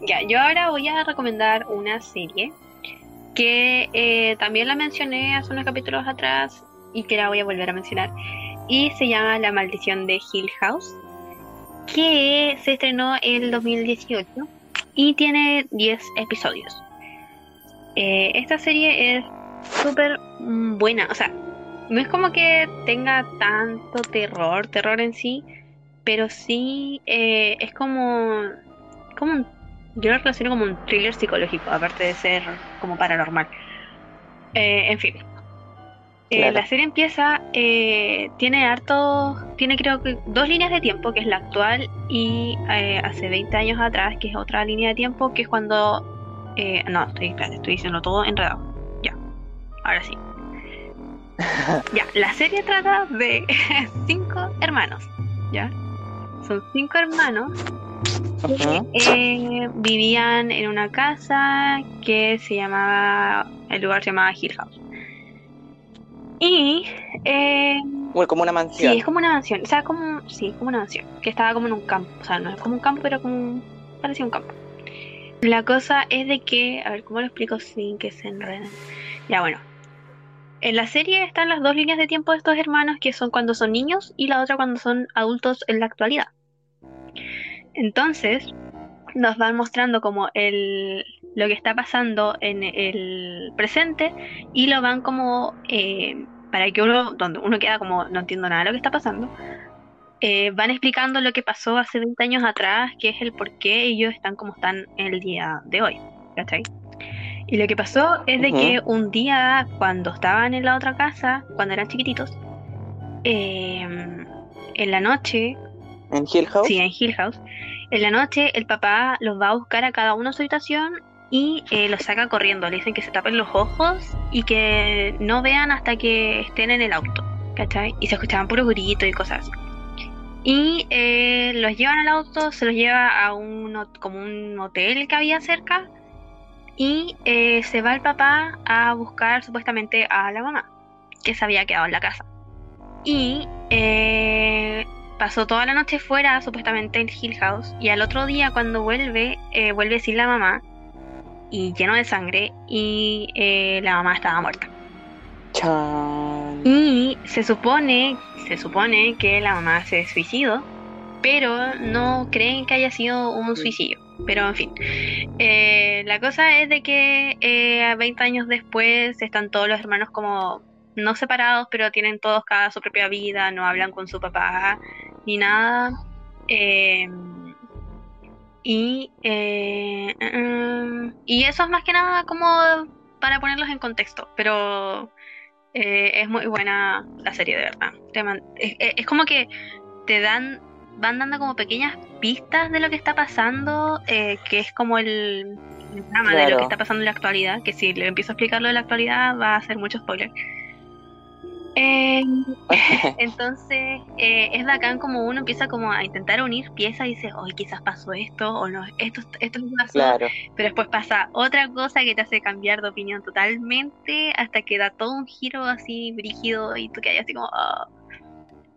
Speaker 1: ya, yo ahora voy a recomendar una serie que eh, también la mencioné hace unos capítulos atrás y que la voy a volver a mencionar. Y se llama La Maldición de Hill House, que se estrenó en el 2018 y tiene 10 episodios. Eh, esta serie es súper buena, o sea, no es como que tenga tanto terror, terror en sí, pero sí eh, es como, como yo lo relaciono como un thriller psicológico, aparte de ser como paranormal. Eh, en fin. Eh, la serie empieza, tiene harto, tiene creo que dos líneas de tiempo, que es la actual y hace 20 años atrás, que es otra línea de tiempo, que es cuando... no, estoy, estoy diciendo todo enredado. Ya, ahora sí. (laughs) ya, la serie trata de (laughs) cinco hermanos, ¿ya? son cinco hermanos eh, vivían en una casa que se llamaba, el lugar se llamaba Hill House. Y... Eh,
Speaker 2: como una mansión.
Speaker 1: Sí, es como una mansión, o sea, como, sí, como una mansión, que estaba como en un campo, o sea, no es como un campo, pero como, parecía un campo. La cosa es de que, a ver, ¿cómo lo explico sin que se enreden? Ya, bueno. en la serie están las dos líneas de tiempo de estos hermanos, que son cuando son niños y la otra cuando son adultos en la actualidad. Entonces, nos van mostrando como el, lo que está pasando en el presente y lo van como eh, para que uno, donde uno queda como no entiendo nada de lo que está pasando, eh, van explicando lo que pasó hace 20 años atrás, que es el por qué ellos están como están el día de hoy. ¿Cachai? Y lo que pasó es de que un día, cuando estaban en la otra casa, cuando eran chiquititos, em, en la noche.
Speaker 2: ¿En Hill House?
Speaker 1: Sí, en Hill House. En la noche, el papá los va a buscar a cada uno a su habitación y eh, los saca corriendo. Le dicen que se tapen los ojos y que no vean hasta que estén en el auto. ¿Cachai? Y se escuchaban puros gritos y cosas. Y eh, los llevan al auto, se los lleva a un, como un hotel que había cerca y eh, se va el papá a buscar supuestamente a la mamá, que se había quedado en la casa. Y pasó toda la noche fuera, supuestamente en Hill House, y al otro día cuando vuelve, vuelve sin la mamá, y lleno de sangre, y la mamá estaba muerta. Y se supone, se supone que la mamá se suicidó, pero no creen que haya sido un suicidio. Pero en fin, eh, la cosa es de que eh, 20 años después están todos los hermanos como no separados, pero tienen todos cada su propia vida, no hablan con su papá ni nada. Eh, y, eh, mm, y eso es más que nada como para ponerlos en contexto, pero es muy buena la serie de verdad. es como que te dan van dando como pequeñas pistas de lo que está pasando, eh, que es como el, drama de lo que está pasando en la actualidad, que si le empiezo a explicar lo de la actualidad va a ser mucho spoiler. Eh, (laughs) entonces eh, es bacán como uno empieza como a intentar unir piezas y dice, hoy quizás pasó esto o no, esto, esto no pasó, pero después pasa otra cosa que te hace cambiar de opinión totalmente hasta que da todo un giro así brígido y tú que hay así como, oh".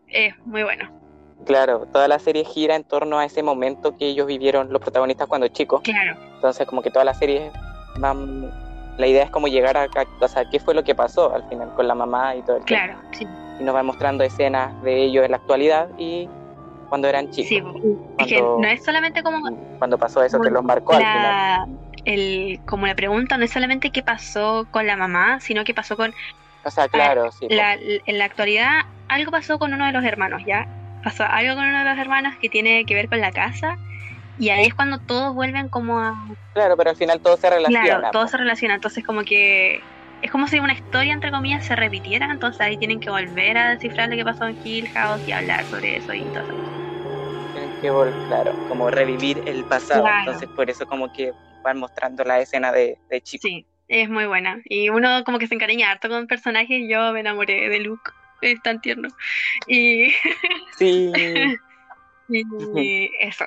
Speaker 1: es muy bueno.
Speaker 2: Claro, toda la serie gira en torno a ese momento que ellos vivieron los protagonistas cuando chicos.
Speaker 1: Claro.
Speaker 2: Entonces, como que toda la serie van. La idea es como llegar a. O sea, qué fue lo que pasó al final con la mamá y todo el
Speaker 1: Claro, sí.
Speaker 2: Y nos van mostrando escenas de ellos en la actualidad y cuando eran chicos.
Speaker 1: Sí, es que no es solamente como.
Speaker 2: Cuando pasó eso, que los marcó al final.
Speaker 1: El, como la pregunta no es solamente qué pasó con la mamá, sino qué pasó con.
Speaker 2: O sea, claro, sí.
Speaker 1: en la actualidad, algo pasó con uno de los hermanos, ¿ya? pasó algo con una de las hermanas que tiene que ver con la casa y ahí es cuando todos vuelven como a...
Speaker 2: Claro, pero al final todo se relaciona.
Speaker 1: Claro, todo se relaciona, entonces como que es como si una historia, entre comillas, se repitiera, entonces ahí tienen que volver a descifrar lo que pasó en Hill House y hablar sobre eso y todo eso.
Speaker 2: Tienen que volver, claro, como revivir el pasado, entonces por eso como que van mostrando la escena de, de Chico.
Speaker 1: Sí, es muy buena, y uno como que se encariña harto con personajes, yo me enamoré de Luke es tan tierno. Y,
Speaker 2: sí. (laughs)
Speaker 1: y eso.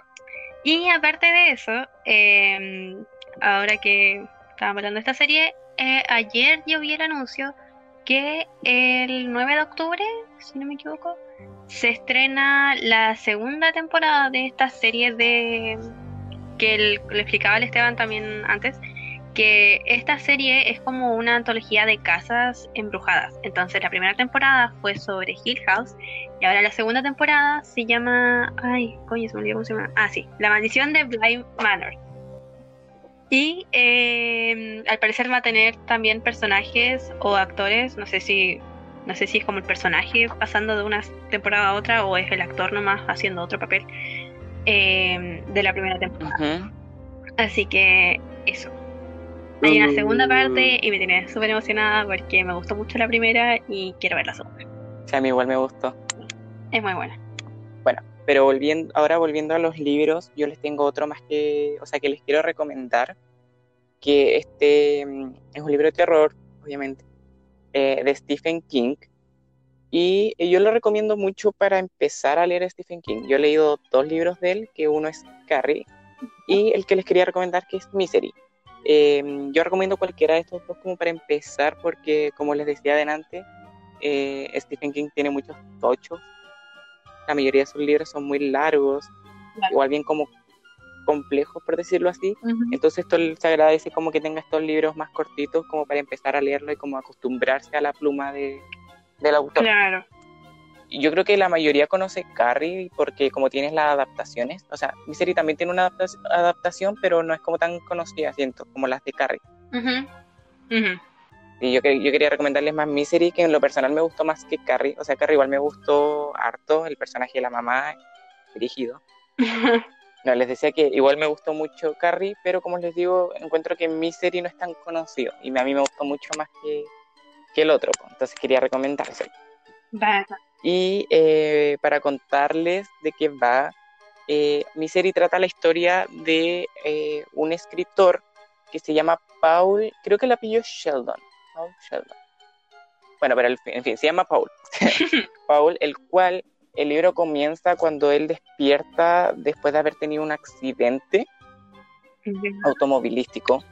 Speaker 1: Y aparte de eso, em, ahora que estábamos hablando de esta serie, eh, ayer yo vi el anuncio que el 9 de octubre, si no me equivoco, se estrena la segunda temporada de esta serie de que le explicaba al Esteban también antes, que esta serie es como una antología de casas embrujadas. Entonces la primera temporada fue sobre Hill House y ahora la segunda temporada se llama... Ay, coño, se me olvidó cómo se llama. Ah, sí, La maldición de Blind Manor. Y eh, al parecer va a tener también personajes o actores, no sé si no sé si es como el personaje pasando de una temporada a otra o es el actor nomás haciendo otro papel eh, de la primera temporada. Así que eso. Hay una segunda mm. parte y me tiene súper emocionada porque me gustó mucho la primera y quiero ver la segunda.
Speaker 2: Sí, a mí igual me gustó.
Speaker 1: Es muy buena.
Speaker 2: Bueno, pero volviendo, ahora volviendo a los libros, yo les tengo otro más que, o sea, que les quiero recomendar, que este mm, es un libro de terror, obviamente, eh, de Stephen King. Y yo lo recomiendo mucho para empezar a leer Stephen King. Yo he leído dos libros de él, que uno es Carrie y el que les quería recomendar que es Misery. Em, yo recomiendo cualquiera de estos dos como para empezar porque, como les decía adelante, eh, Stephen King tiene muchos tochos. La mayoría de sus libros son muy largos. Igual bien como complejos, por decirlo así. Entonces esto se agradece como que tenga estos libros más cortitos como para empezar a leerlo y como acostumbrarse a la pluma de, del autor.
Speaker 1: Claro.
Speaker 2: Yo creo que la mayoría conoce Carrie porque como tienes las adaptaciones, o sea, Misery también tiene una adaptación, pero no es como tan conocida, siento, como las de Carrie. Y yo, yo quería recomendarles más Misery, que en lo personal me gustó más que Carrie. O sea, Carrie igual me gustó harto, el personaje de la mamá, dirigido. (laughs) no, les decía que igual me gustó mucho Carrie, pero como les digo, encuentro que Misery no es tan conocido. Y a mí me gustó mucho más que, que el otro. Entonces quería recomendárselo. Y eh, para contarles de qué va, eh, mi serie trata la historia de eh, un escritor que se llama Paul, creo que el apellido es Sheldon. Paul Sheldon. Bueno, pero en fin, se llama Paul. (laughs) (laughs) Paul, el cual el libro comienza cuando él despierta después de haber tenido un accidente automovilístico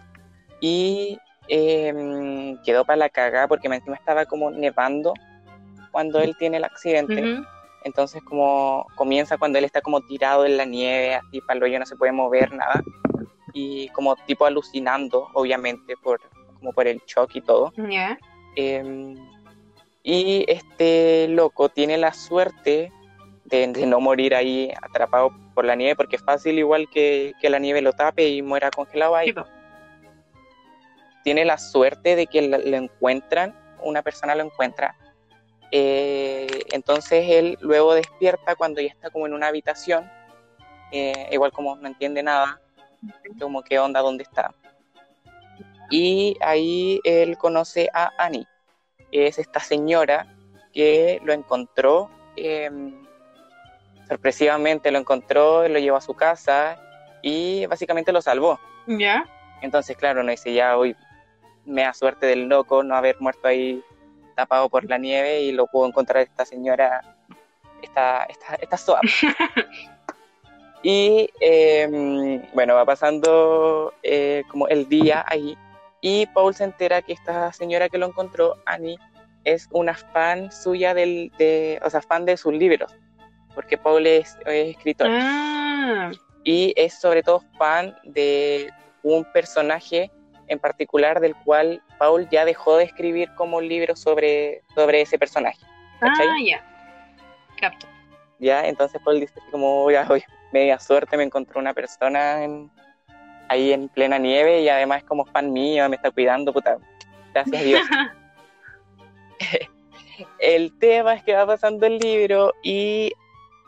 Speaker 2: y em, quedó para la cagada porque encima estaba como nevando cuando él tiene el accidente. Entonces como comienza cuando él está como tirado en la nieve, así para el no se puede mover nada. Y como tipo alucinando, obviamente, por, como por el shock y todo. Em, y este loco tiene la suerte de, no morir ahí atrapado por la nieve, porque es fácil igual que, que la nieve lo tape y muera congelado ahí. Tiene la suerte de que lo encuentran, una persona lo encuentra eh, entonces él luego despierta cuando ya está como en una habitación, eh, igual como no entiende nada, como qué onda, dónde está. Y ahí él conoce a Annie, que es esta señora que lo encontró, em, sorpresivamente lo encontró, lo llevó a su casa y básicamente lo salvó.
Speaker 1: ¿Ya?
Speaker 2: Entonces, claro, no dice ya hoy me da suerte del loco no haber muerto ahí tapado por la nieve y lo puedo encontrar esta señora, esta, esta, esta suave. (laughs) y em, bueno, va pasando eh, como el día ahí y Paul se entera que esta señora que lo encontró, Annie, es una fan suya del, de, o sea, fan de sus libros, porque Paul es, escritor.
Speaker 1: Ah.
Speaker 2: Y es sobre todo fan de un personaje en particular del cual Paul ya dejó de escribir como un libro sobre, sobre ese personaje.
Speaker 1: Ah, ya. Capto.
Speaker 2: Ya, entonces Paul dice como, ya, hoy media suerte me encontró una persona ahí en plena nieve y además es como fan mío, me está cuidando, puta. Gracias a Dios. (laughs) (laughs) el tema es que va pasando el libro y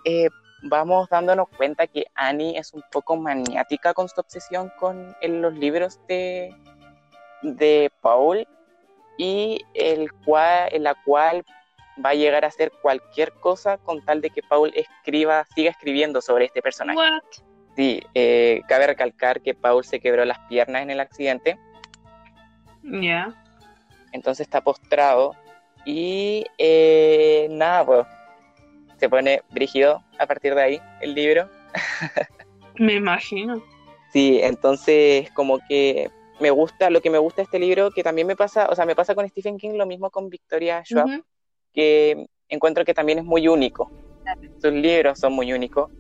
Speaker 2: eh, vamos dándonos cuenta que Annie es un poco maniática con su obsesión con los libros de, de Paul y el cual, en la cual va a llegar a hacer cualquier cosa con tal de que Paul escriba, siga escribiendo sobre este personaje. Sí, eh, cabe recalcar que Paul se quebró las piernas en el accidente.
Speaker 1: Ya.
Speaker 2: Entonces está postrado y eh, nada, pues se pone brígido a partir de ahí el libro. (laughs)
Speaker 1: Me imagino.
Speaker 2: Sí, entonces como que me gusta, lo que me gusta de este libro, que también me pasa, o sea, me pasa con Stephen King lo mismo con Victoria Schwab, que encuentro que también es muy único. Sus libros son muy únicos.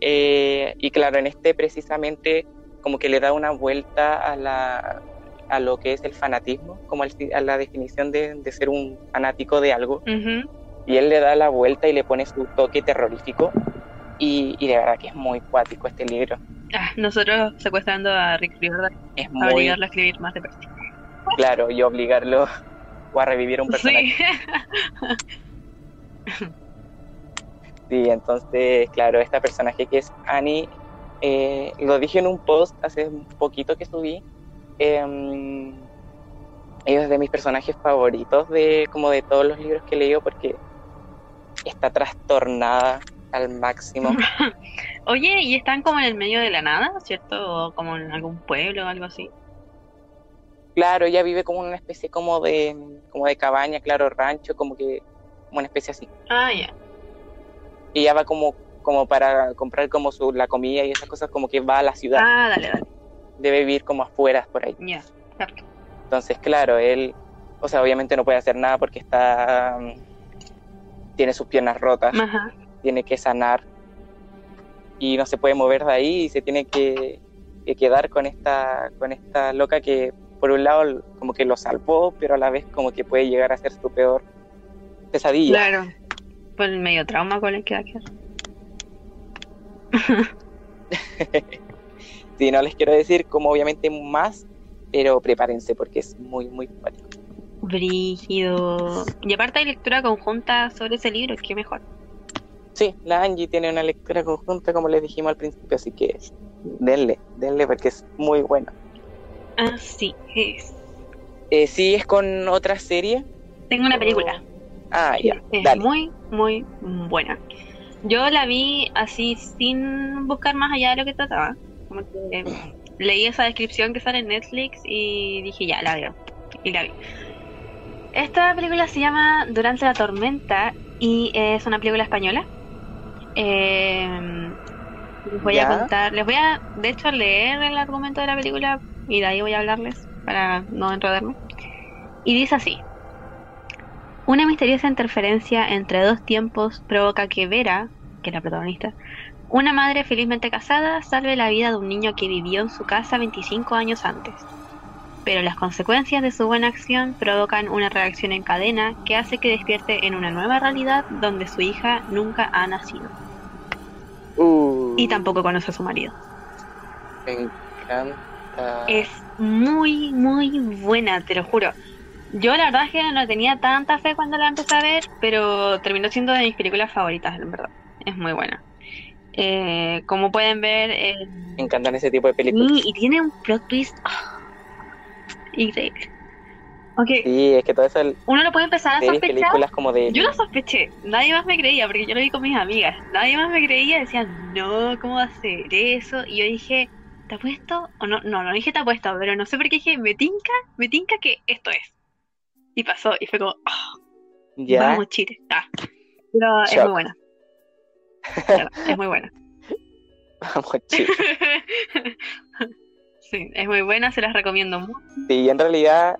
Speaker 2: Eh, y claro, en este precisamente como que le da una vuelta a, la, a lo que es el fanatismo, como a la definición de, de ser un fanático de algo. Y él le da la vuelta y le pone su toque terrorífico. Y, y de verdad que es muy cuático este libro.
Speaker 1: Ah, nosotros secuestrando a Rick Riordan es a obligarlo a escribir más de Percy.
Speaker 2: Claro, y obligarlo o a revivir un personaje. Sí. sí, entonces, claro, esta personaje que es Annie, eh, lo dije en un post hace un poquito que subí. Eh, es de mis personajes favoritos de como de todos los libros que he leído porque está trastornada al máximo. (laughs)
Speaker 1: Oye, ¿y están como en el medio de la nada, cierto? O como en algún pueblo o algo así.
Speaker 2: Claro, ella vive como una especie como de como de cabaña, claro, rancho, como que como una especie así.
Speaker 1: Ah, ya.
Speaker 2: Y ella va como como para comprar como su la comida y esas cosas como que va a la ciudad.
Speaker 1: Ah, dale, dale.
Speaker 2: Debe vivir como afuera por ahí.
Speaker 1: Ya,
Speaker 2: Entonces, claro, él, o sea, obviamente no puede hacer nada porque está tiene sus piernas rotas.
Speaker 1: Ajá
Speaker 2: tiene que sanar. y no se puede mover de ahí y se tiene que, que quedar con esta, con esta loca que por un lado como que lo salvó, pero a la vez como que puede llegar a ser su peor pesadilla.
Speaker 1: Claro, por el medio trauma con el que va a quedar. (laughs)
Speaker 2: sí, no les quiero decir como obviamente más, pero prepárense porque es muy, muy.
Speaker 1: Brígido. Y aparte hay lectura conjunta sobre ese libro, qué mejor.
Speaker 2: Sí, la Angie tiene una lectura conjunta como les dijimos al principio, así que denle, denle porque es muy bueno.
Speaker 1: Así es.
Speaker 2: Eh, sí, es con otra serie.
Speaker 1: Tengo una película.
Speaker 2: Ah, ya.
Speaker 1: Es
Speaker 2: Dale.
Speaker 1: muy, muy buena. Yo la vi así sin buscar más allá de lo que trataba. Como que leí esa descripción que sale en Netflix y dije, ya, la veo. Y la vi. Esta película se llama Durante la tormenta y es una película española. Eh, les voy
Speaker 2: Ya.
Speaker 1: a contar, les voy a, de hecho, leer el argumento de la película y de ahí voy a hablarles para no enredarme. Y dice así. Una misteriosa interferencia entre dos tiempos provoca que Vera, que es la protagonista, una madre felizmente casada, salve la vida de un niño que vivió en su casa 25 años antes. Pero las consecuencias de su buena acción provocan una reacción en cadena que hace que despierte en una nueva realidad donde su hija nunca ha nacido
Speaker 2: Uh,
Speaker 1: y tampoco conoce a su marido.
Speaker 2: Me encanta.
Speaker 1: Es muy, muy buena, te lo juro. Yo la verdad es que no tenía tanta fe cuando la empecé a ver, pero terminó siendo de mis películas favoritas, en verdad. Es muy buena. Eh, como pueden ver, eh,
Speaker 2: Me encantan ese tipo de películas.
Speaker 1: y, y tiene un plot twist ah, Ok,
Speaker 2: Sí, es que todo eso es
Speaker 1: uno lo puede empezar a sospechar.
Speaker 2: películas como de...
Speaker 1: Yo lo sospeché, nadie más me creía, porque yo lo vi con mis amigas. Nadie más me creía, decían, no, ¿cómo va a ser eso? Y yo dije, ¿te apuesto? O no, no, no dije te apuesto, pero no sé por qué dije, me tinca, me tinca que esto es. Y pasó, y fue como, "Ah,
Speaker 2: ya,
Speaker 1: vamos, Chile. Ah. Pero es muy buena. Es muy buena. (laughs)
Speaker 2: vamos, chicos. (laughs)
Speaker 1: sí, es muy buena, se las recomiendo mucho.
Speaker 2: Sí, en realidad...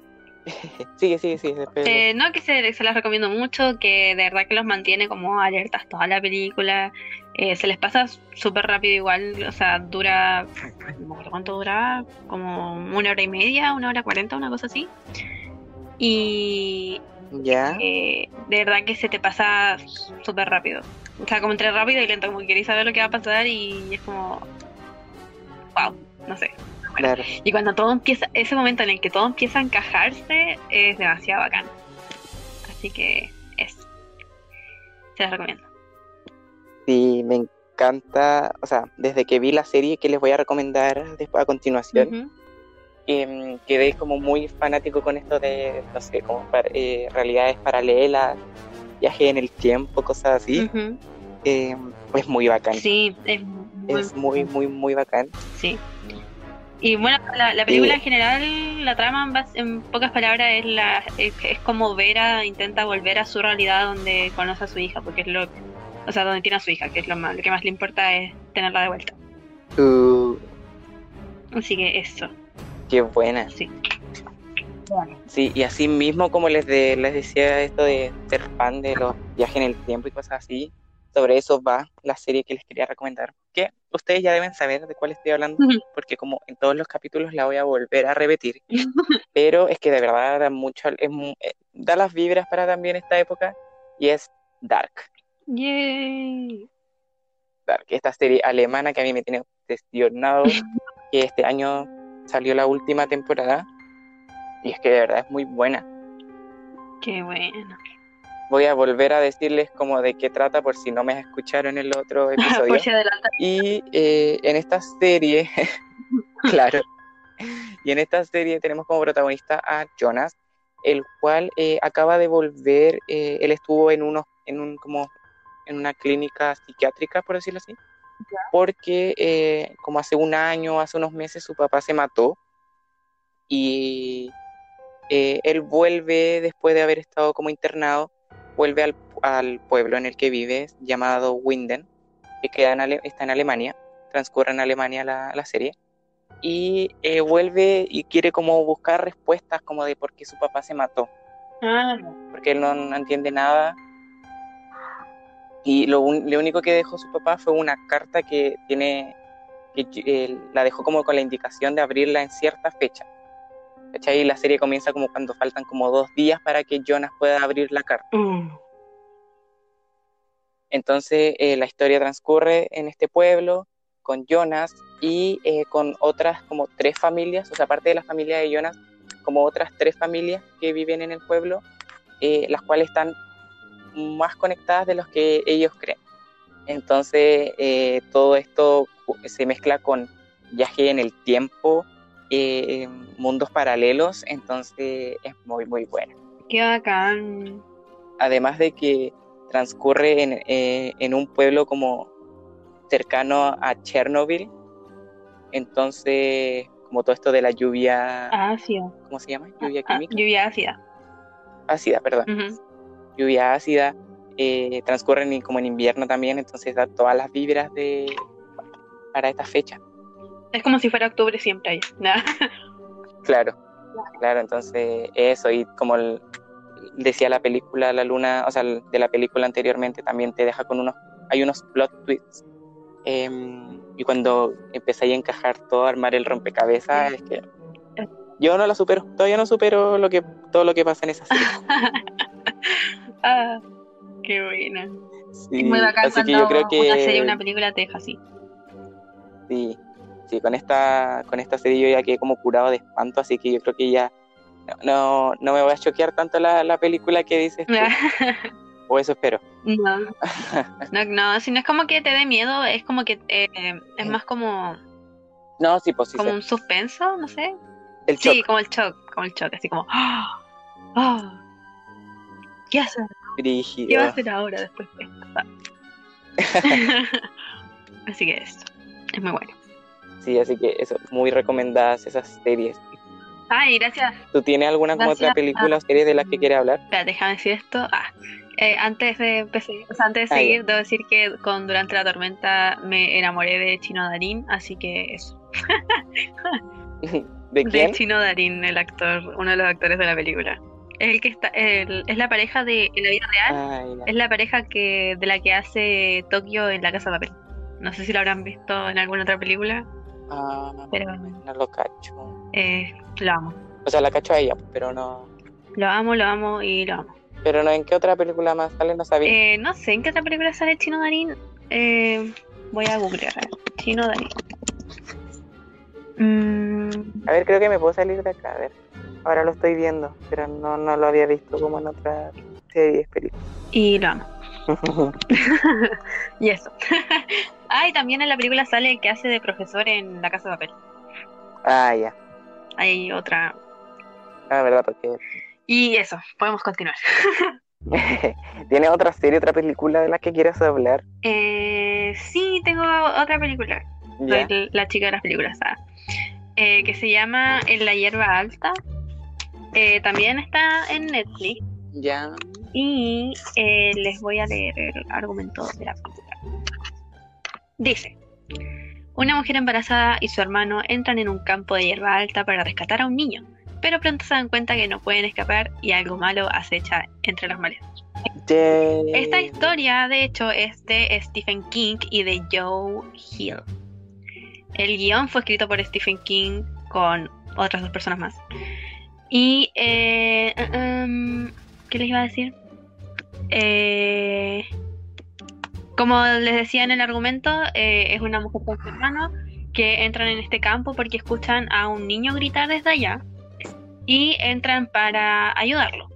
Speaker 2: (laughs) sigue, sigue, sigue. después-
Speaker 1: Eh, no, que se, se las recomiendo mucho, que de verdad que los mantiene como alertas toda la película. Eh, se les pasa súper rápido igual, o sea, dura, no me acuerdo cuánto dura, como una hora y media, una hora cuarenta, una cosa así. Y
Speaker 2: Ya,
Speaker 1: eh, de verdad que se te pasa súper rápido. O sea, como entre rápido y lento, como que queréis saber lo que va a pasar y es como, wow, no sé.
Speaker 2: Claro.
Speaker 1: Y cuando todo empieza, ese momento en el que todo empieza a encajarse es demasiado bacán. Así que eso. Se las recomiendo.
Speaker 2: Sí, me encanta, o sea, desde que vi la serie que les voy a recomendar después a continuación,
Speaker 1: Ujú.
Speaker 2: em, quedé como muy fanático con esto de, no sé, como par- eh, realidades paralelas, viaje en el tiempo, cosas así. Em, es muy bacán,
Speaker 1: Sí, es muy,
Speaker 2: es muy, muy, muy bacán.
Speaker 1: sí. Y bueno, la, la película
Speaker 2: Y-
Speaker 1: en general, la trama en, bas- en pocas palabras es la es, es como Vera intenta volver a su realidad donde conoce a su hija, porque es lo o sea, donde tiene a su hija, que es lo más, lo que más le importa es tenerla de vuelta.
Speaker 2: Uh,
Speaker 1: Así que eso,
Speaker 2: qué buena.
Speaker 1: sí.
Speaker 2: Sí, y así mismo como les, de- les decía esto de ser fan de los viajes en el tiempo y cosas así, sobre eso va la serie que les quería recomendar. Que ustedes ya deben saber de cuál estoy hablando, porque como en todos los capítulos la voy a volver a repetir. (laughs) Pero es que de verdad da mucho, es eh, da las vibras para también esta época y es Dark.
Speaker 1: Yay.
Speaker 2: Dark, esta serie alemana que a mí me tiene obsesionado, (laughs) que este año salió la última temporada y es que de verdad es muy buena.
Speaker 1: Qué bueno.
Speaker 2: Voy a volver a decirles como de qué trata por si no me escucharon en el otro episodio. Y eh, en esta serie, (laughs) claro, y en esta serie tenemos como protagonista a Jonas, el cual eh, acaba de volver, eh, él estuvo en unos, en un como en una clínica psiquiátrica, por decirlo así, porque eh, como hace un año, hace unos meses, su papá se mató y eh, él vuelve después de haber estado como internado, vuelve al, al pueblo en el que vive, llamado Winden, que queda en Ale- está en Alemania, transcurre en Alemania la, la serie, y eh, vuelve y quiere como buscar respuestas como de por qué su papá se mató,
Speaker 1: Ah,
Speaker 2: porque él no, no entiende nada. Y lo, lo único que dejó su papá fue una carta que tiene, que eh, la dejó como con la indicación de abrirla en cierta fecha. ¿Cachai? Y la serie comienza como cuando faltan como dos días para que Jonas pueda abrir la carta.
Speaker 1: Mm.
Speaker 2: Entonces eh, la historia transcurre en este pueblo con Jonas y eh, con otras como tres familias, o sea, aparte de la familia de Jonas, como otras tres familias que viven en el pueblo, eh, las cuales están más conectadas de los que ellos creen. Entonces todo esto se mezcla con viaje en el tiempo, mundos paralelos, entonces es muy, muy bueno.
Speaker 1: Qué bacán.
Speaker 2: Además de que transcurre en, eh, en un pueblo como cercano a Chernobyl. Entonces, como todo esto de la lluvia.
Speaker 1: Ácida.
Speaker 2: ¿Cómo se llama? Lluvia
Speaker 1: Ah,
Speaker 2: química.
Speaker 1: lluvia ácida.
Speaker 2: Ácida, perdón. Lluvia ácida. eh, transcurren en- como en invierno también, entonces da todas las vibras de para esta fecha.
Speaker 1: Es como si fuera octubre siempre ahí. (laughs)
Speaker 2: Claro, claro, entonces eso, y como el- decía la película La Luna, o sea, de la película anteriormente, también te deja con unos, hay unos plot twists. em, y cuando empezáis a encajar todo, a armar el rompecabezas, es que yo no la supero, todavía no supero lo que, todo lo que pasa en esa serie. (laughs)
Speaker 1: ah, qué buena.
Speaker 2: Sí,
Speaker 1: es muy bacán
Speaker 2: así que yo creo que
Speaker 1: una serie una película te deja así.
Speaker 2: sí, sí, con esta, con esta serie yo ya quedé como curado de espanto, así que yo creo que ya no, no, no me voy a choquear tanto la, la película que dices tú, (laughs) o eso espero.
Speaker 1: no. (laughs) no, no, si no es como que te dé miedo, es como que eh, es más como,
Speaker 2: No, sí, pues sí,
Speaker 1: como
Speaker 2: sé.
Speaker 1: un suspenso, no sé.
Speaker 2: el
Speaker 1: Sí,
Speaker 2: shock,
Speaker 1: como el shock, como el shock, así como, (gasps) ¡ah! ¿Qué hace?
Speaker 2: brígido.
Speaker 1: ¿Qué va a hacer ahora después de esto? (laughs) Así que esto, es muy bueno.
Speaker 2: Sí, así que eso, muy recomendadas esas series.
Speaker 1: Ay, gracias.
Speaker 2: ¿Tú tienes alguna como otra película o serie de las que quieres hablar?
Speaker 1: Espera, déjame decir esto. Ah, eh, antes de empezar, o sea, antes de
Speaker 2: Ah,
Speaker 1: seguir, debo decir que con Durante la Tormenta me enamoré de Chino Darín, así que eso.
Speaker 2: ¿De (laughs)
Speaker 1: De
Speaker 2: quién?
Speaker 1: Chino Darín, el actor, uno de los actores de la película. Es el que está, el- es la pareja de, en la vida real,
Speaker 2: Ay, ya.
Speaker 1: es la pareja que de la que hace Tokio en La Casa de Papel. No sé si lo habrán visto en alguna otra película,
Speaker 2: Ah,
Speaker 1: pero
Speaker 2: no lo cacho.
Speaker 1: eh, lo amo.
Speaker 2: O sea, la cacho a ella, pero no.
Speaker 1: Lo amo, lo amo y lo amo.
Speaker 2: Pero no, ¿en qué otra película más sale? No sabía.
Speaker 1: Eh, no sé en qué otra película sale Chino Darín. Eh, voy a googlear. a ver. Chino Darín. Mm,
Speaker 2: A ver, creo que me puedo salir de acá, a ver. Ahora lo estoy viendo, pero no, no lo había visto como en otras series, películas.
Speaker 1: y lo amo. (laughs) (laughs) y eso. (laughs) ah, y también en la película sale el que hace de profesor en La Casa de Papel.
Speaker 2: ah, ya.
Speaker 1: Hay otra.
Speaker 2: Ah, verdad, porque
Speaker 1: Y eso, podemos continuar. (laughs)
Speaker 2: ¿Tienes otra serie, otra película de las que quieras hablar?
Speaker 1: Eh, sí, tengo otra película.
Speaker 2: Ya.
Speaker 1: Soy la chica de las películas, ah. Eh, que se llama En la hierba alta. Eh, también está en Netflix.
Speaker 2: Ya.
Speaker 1: Y eh, les voy a leer el argumento de la película. Dice, una mujer embarazada y su hermano entran en un campo de hierba alta para rescatar a un niño, pero pronto se dan cuenta que no pueden escapar y algo malo acecha entre las maletas.
Speaker 2: Yay.
Speaker 1: Esta historia, de hecho, es de Stephen King y de Joe Hill. El guion fue escrito por Stephen King con otras dos personas más. Y, eh, um, ¿qué les iba a decir? Eh, como les decía en el argumento, eh, es una mujer con su hermano que entran en este campo porque escuchan a un niño gritar desde allá y entran para ayudarlo.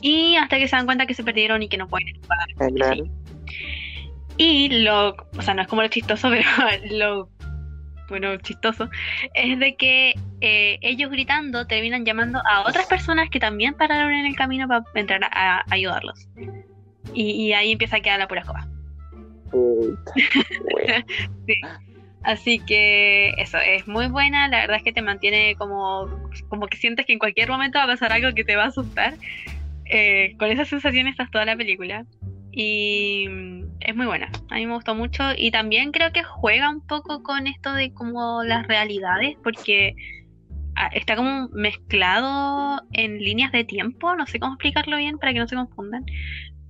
Speaker 1: Y hasta que se dan cuenta que se perdieron y que no pueden escapar.
Speaker 2: Ah.
Speaker 1: Y lo, o sea, no es como lo chistoso, (laughs) pero lo, bueno, chistoso, es de que eh, ellos gritando terminan llamando a otras personas que también pararon en el camino para entrar a, a ayudarlos. Y, y ahí empieza a quedar la pura escoba. (laughs) Así que eso, es muy buena, la verdad es que te mantiene como, como que sientes que en cualquier momento va a pasar algo que te va a asustar. Eh, con esa sensación estás toda la película. Y es muy buena, a mí me gustó mucho y también creo que juega un poco con esto de como las realidades, porque ah, está como mezclado en líneas de tiempo, no sé cómo explicarlo bien para que no se confundan,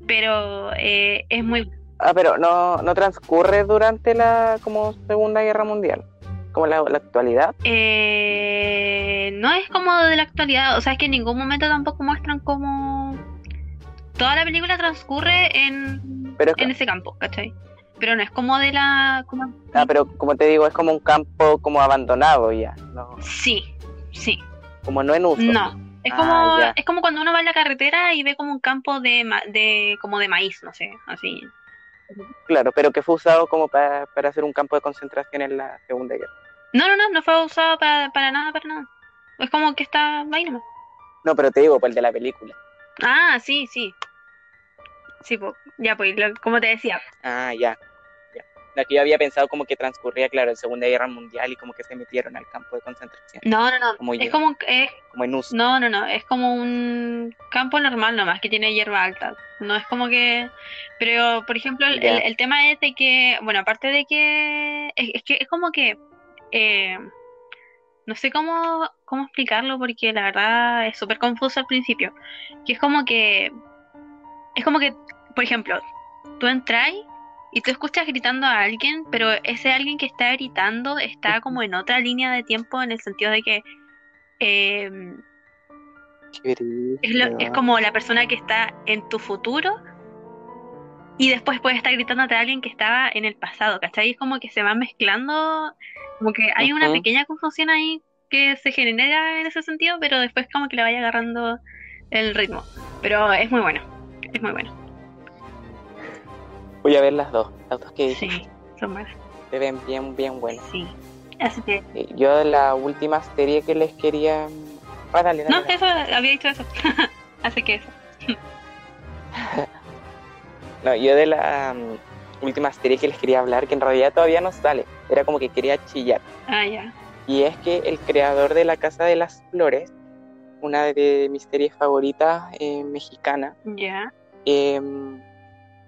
Speaker 1: pero eh, es muy
Speaker 2: Ah, pero no, no transcurre durante la como Segunda Guerra Mundial, como la, la actualidad.
Speaker 1: Eh, no es como de la actualidad, o sea, es que en ningún momento tampoco muestran como... Toda la película transcurre en,
Speaker 2: Pero es
Speaker 1: en ese campo, ¿cachai? Pero no es como de la... Como...
Speaker 2: Ah, pero como te digo, es como un campo como abandonado ya, no,
Speaker 1: Sí, sí.
Speaker 2: como no en uso.
Speaker 1: No. Es
Speaker 2: Ah,
Speaker 1: como,
Speaker 2: ya.
Speaker 1: es como cuando uno va en la carretera y ve como un campo de, ma- de como de maíz, no sé, así.
Speaker 2: Claro, pero que fue usado como para, para hacer un campo de concentración en la Segunda Guerra.
Speaker 1: No, no, no, no fue usado para, para nada, para nada. Es como que está nomás.
Speaker 2: No, pero te digo, por el de la película.
Speaker 1: Ah, sí, sí. Sí, pues, ya pues, lo- como te decía.
Speaker 2: Ah, ya. La que yo había pensado como que transcurría, claro, en Segunda Guerra Mundial y como que se metieron al campo de concentración,
Speaker 1: No, no, no.
Speaker 2: Como
Speaker 1: es como, es,
Speaker 2: como en uso.
Speaker 1: no, no, no. Es como un campo normal nomás que tiene hierba alta. No es como que. Pero, por ejemplo, el, el- el tema es de que, bueno, aparte de que. Es, es que es como que. eh, no sé cómo, cómo explicarlo porque la verdad es súper confuso al principio. Que es como que. Es como que, por ejemplo, tú entras y tú escuchas gritando a alguien, pero ese alguien que está gritando está como en otra línea de tiempo en el sentido de que. eh,
Speaker 2: Qué
Speaker 1: es, lo- es como la persona que está en tu futuro y después puede estar gritándote a alguien que estaba en el pasado, ¿cachai? Es como que se van mezclando, como que hay una pequeña confusión ahí que se genera en ese sentido, pero después como que le vaya agarrando el ritmo. Pero es muy bueno, es muy bueno.
Speaker 2: Voy a ver las dos, las dos que.
Speaker 1: Sí, son buenas,
Speaker 2: Se ven bien, bien buenas.
Speaker 1: sí. Así que,
Speaker 2: Yo la última serie que les quería... Ah, dale, dale.
Speaker 1: no,
Speaker 2: dale.
Speaker 1: eso, había dicho eso. (laughs) Así que eso. (laughs)
Speaker 2: No, yo de la mm, última serie que les quería hablar, que en realidad todavía no sale, era como que quería chillar.
Speaker 1: Ah, ya.
Speaker 2: Y es que el creador de La Casa de las Flores, una de mis series favoritas eh, mexicana,
Speaker 1: Ya.
Speaker 2: eh,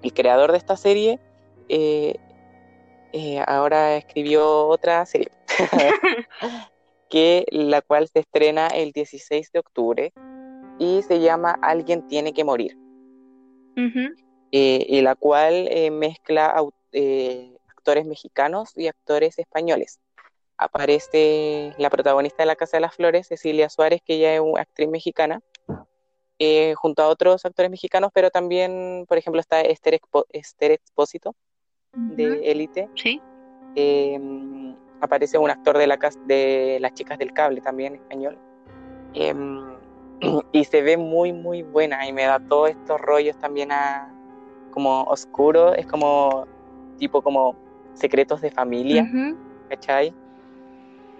Speaker 2: el creador de esta serie eh, eh, ahora escribió otra serie, (laughs) que la cual se estrena el 16 de octubre y se llama Alguien tiene que morir. Eh, y la cual mezcla actores mexicanos y actores españoles. Aparece la protagonista de La Casa de las Flores, Cecilia Suárez, que ella es una actriz mexicana, eh, junto a otros actores mexicanos, pero también, por ejemplo, está Esther, Expo- Esther Expósito de Élite.
Speaker 1: Sí.
Speaker 2: Eh, aparece un actor de, la de Las Chicas del Cable, también español. Eh, (clears throat) y se ve muy, muy buena y me da todos estos rollos también a, como oscuro, es como tipo como secretos de familia,
Speaker 1: Ujú.
Speaker 2: ¿cachai?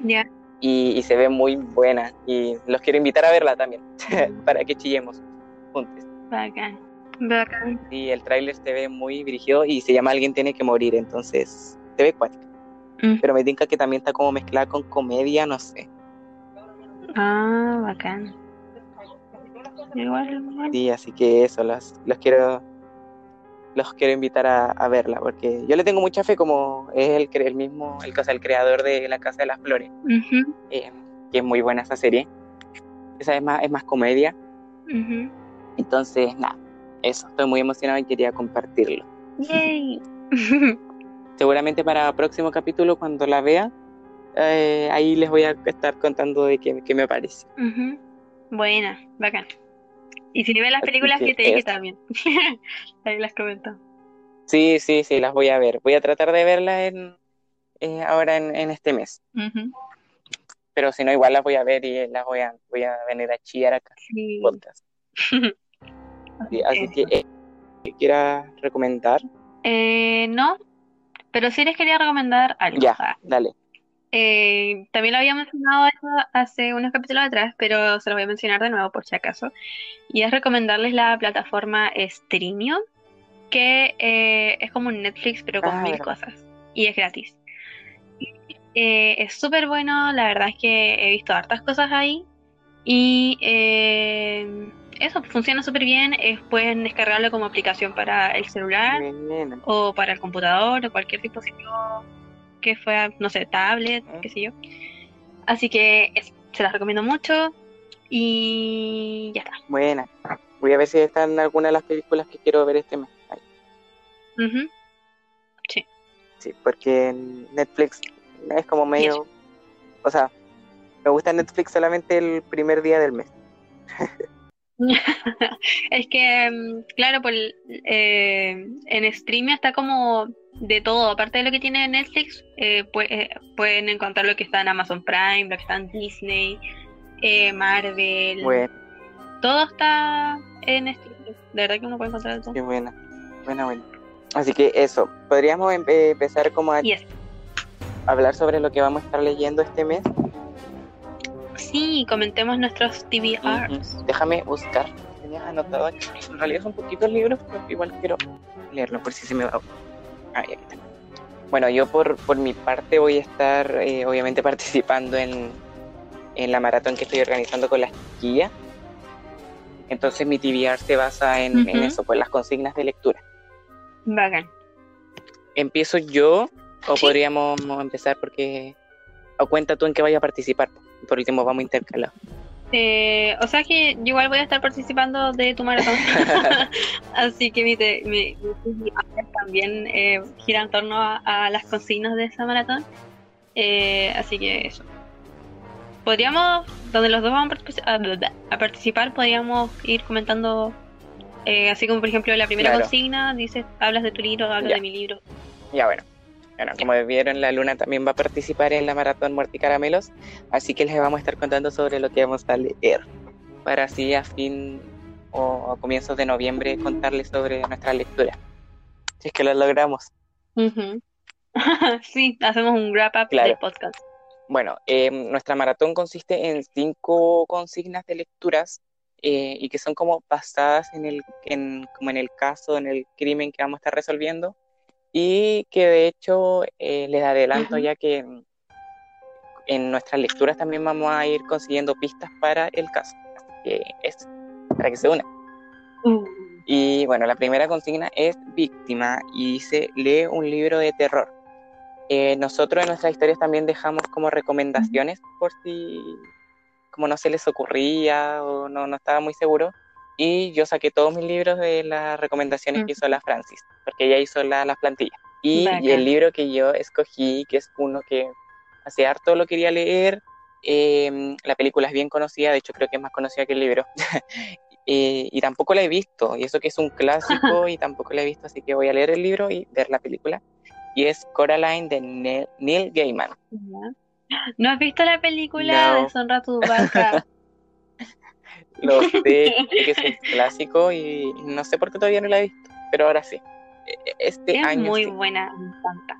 Speaker 1: Ya.
Speaker 2: Y, y se ve muy buena y los quiero invitar a verla también, (laughs) (laughs) para que chillemos juntos.
Speaker 1: Bacán. Bacán.
Speaker 2: Y el tráiler se ve muy dirigido y se llama Alguien tiene que morir, entonces se ve cuático.
Speaker 1: Mm.
Speaker 2: Pero me tinca que también está como mezclada con comedia, no sé.
Speaker 1: Ah, bacán. Igual, igual.
Speaker 2: Sí, así que eso, los, los quiero los quiero invitar a, a verla, porque yo le tengo mucha fe como es el, el mismo, el, el creador de La Casa de las Flores, eh, que es muy buena esa serie. Esa es más, es más comedia, entonces nada, eso, estoy muy emocionado y quería compartirlo.
Speaker 1: Yay. (laughs)
Speaker 2: Seguramente para el próximo capítulo, cuando la vea, eh, ahí les voy a estar contando de qué, qué me parece.
Speaker 1: Buena, bacán. Y si ves las películas
Speaker 2: que
Speaker 1: que te dije también. (laughs) Ahí las comento.
Speaker 2: Sí, sí, sí, las voy a ver. Voy a tratar de verlas en, eh, ahora en, en este mes. Pero si no, igual las voy a ver y las voy a, voy a venir a chillar acá
Speaker 1: Sí.
Speaker 2: podcast. (laughs) Sí, así que, eh, ¿qué quieras recomendar?
Speaker 1: Eh, no, pero sí les quería recomendar algo.
Speaker 2: Ya,
Speaker 1: Ah,
Speaker 2: dale.
Speaker 1: Eh, también lo había mencionado eso hace unos capítulos atrás, pero se lo voy a mencionar de nuevo por si acaso. Y es recomendarles la plataforma Streamio, que eh, es como un Netflix, pero con
Speaker 2: Ah,
Speaker 1: mil cosas. Y es gratis. Eh, es súper bueno, la verdad es que he visto hartas cosas ahí. Y eh, eso funciona súper bien. pueden descargarlo como aplicación para el celular
Speaker 2: Bien.
Speaker 1: o para el computador o cualquier dispositivo que fuera, no sé, tablet, qué sé yo. Así que se las recomiendo mucho y ya está.
Speaker 2: Buena. Voy a ver si están algunas de las películas que quiero ver este mes. Ahí.
Speaker 1: Ujú.
Speaker 2: Sí, porque Netflix es como medio... O sea, me gusta Netflix solamente el primer día del mes. (laughs)
Speaker 1: Es que, mm, claro, pues eh, en streaming está como de todo. Aparte de lo que tiene Netflix, eh, eh, pueden encontrar lo que está en Amazon Prime, lo que está en Disney, Marvel.
Speaker 2: Bueno,
Speaker 1: Todo está en streaming. De verdad que uno puede encontrar todo.
Speaker 2: qué buena. Buena, buena. Así que eso, podríamos em- eh, empezar como a
Speaker 1: Yes.
Speaker 2: hablar sobre lo que vamos a estar leyendo este mes.
Speaker 1: Sí, comentemos nuestros TBRs.
Speaker 2: Ujú. Déjame buscar. Tenías anotado aquí. En realidad son poquitos libros, pero igual quiero leerlo por si se me va. Ah, aquí está. Bueno, yo por, por mi parte voy a estar eh, obviamente (laughs) participando en, en la maratón que estoy organizando con las chiquillas. Entonces mi TBR se basa en, en
Speaker 1: Ujú.
Speaker 2: eso, pues las consignas de lectura.
Speaker 1: Bacán.
Speaker 2: ¿Empiezo yo o
Speaker 1: Sí.
Speaker 2: podríamos empezar porque... O cuenta tú en qué vaya a participar. Por último vamos a intercalar.
Speaker 1: Eh, o sea que yo igual voy a estar participando de tu maratón. (laughs) (laughs) Así que mi, te- mi, mi TBR también eh, gira en torno a, a las consignas de esa maratón. Eh, así que eso. Podríamos, donde los dos vamos a, partici- a- bla, bla, a participar, podríamos ir comentando, eh, así como por ejemplo la primera
Speaker 2: Claro.
Speaker 1: consigna, dices, hablas de tu libro, hablo
Speaker 2: Ya.
Speaker 1: de mi libro.
Speaker 2: Ya bueno. Bueno, como vieron, la Luna también va a participar en la maratón Muerte y Caramelos, así que les vamos a estar contando sobre lo que vamos a leer, para así a fin o a comienzos de noviembre contarles sobre nuestra lectura. Si es que lo logramos.
Speaker 1: Ujú. (laughs) sí, hacemos un wrap up
Speaker 2: Claro.
Speaker 1: del podcast.
Speaker 2: Bueno, eh, nuestra maratón consiste en cinco consignas de lecturas eh, y que son como basadas en el, en, como en el caso, en el crimen que vamos a estar resolviendo y que de hecho eh, les adelanto ya que mm, en nuestras lecturas también vamos a ir consiguiendo pistas para el caso. Así que es para que se unan.
Speaker 1: Uh,
Speaker 2: Y bueno, la primera consigna es víctima y dice, lee un libro de terror. Eh, nosotros en nuestras historias también dejamos como recomendaciones por si como no se les ocurría o no, no estaba muy seguro. Y yo saqué todos mis libros de las recomendaciones que hizo la Francis, porque ella hizo la- las plantillas. Y, y el libro que yo escogí, que es uno que hace harto lo quería leer, eh, la película es bien conocida, de hecho creo que es más conocida que el libro. (laughs) Eh, y tampoco la he visto, y eso que es un clásico (laughs) y tampoco la he visto, así que voy a leer el libro y ver la película. Y es Coraline de Ne- Neil Gaiman.
Speaker 1: ¿No has visto la película
Speaker 2: No.
Speaker 1: Deshonra tu vaca?
Speaker 2: Lo (laughs) sé, que es un clásico y no sé por qué todavía no la he visto, pero ahora sí. Este
Speaker 1: es
Speaker 2: año
Speaker 1: muy
Speaker 2: sí.
Speaker 1: buena, me encanta.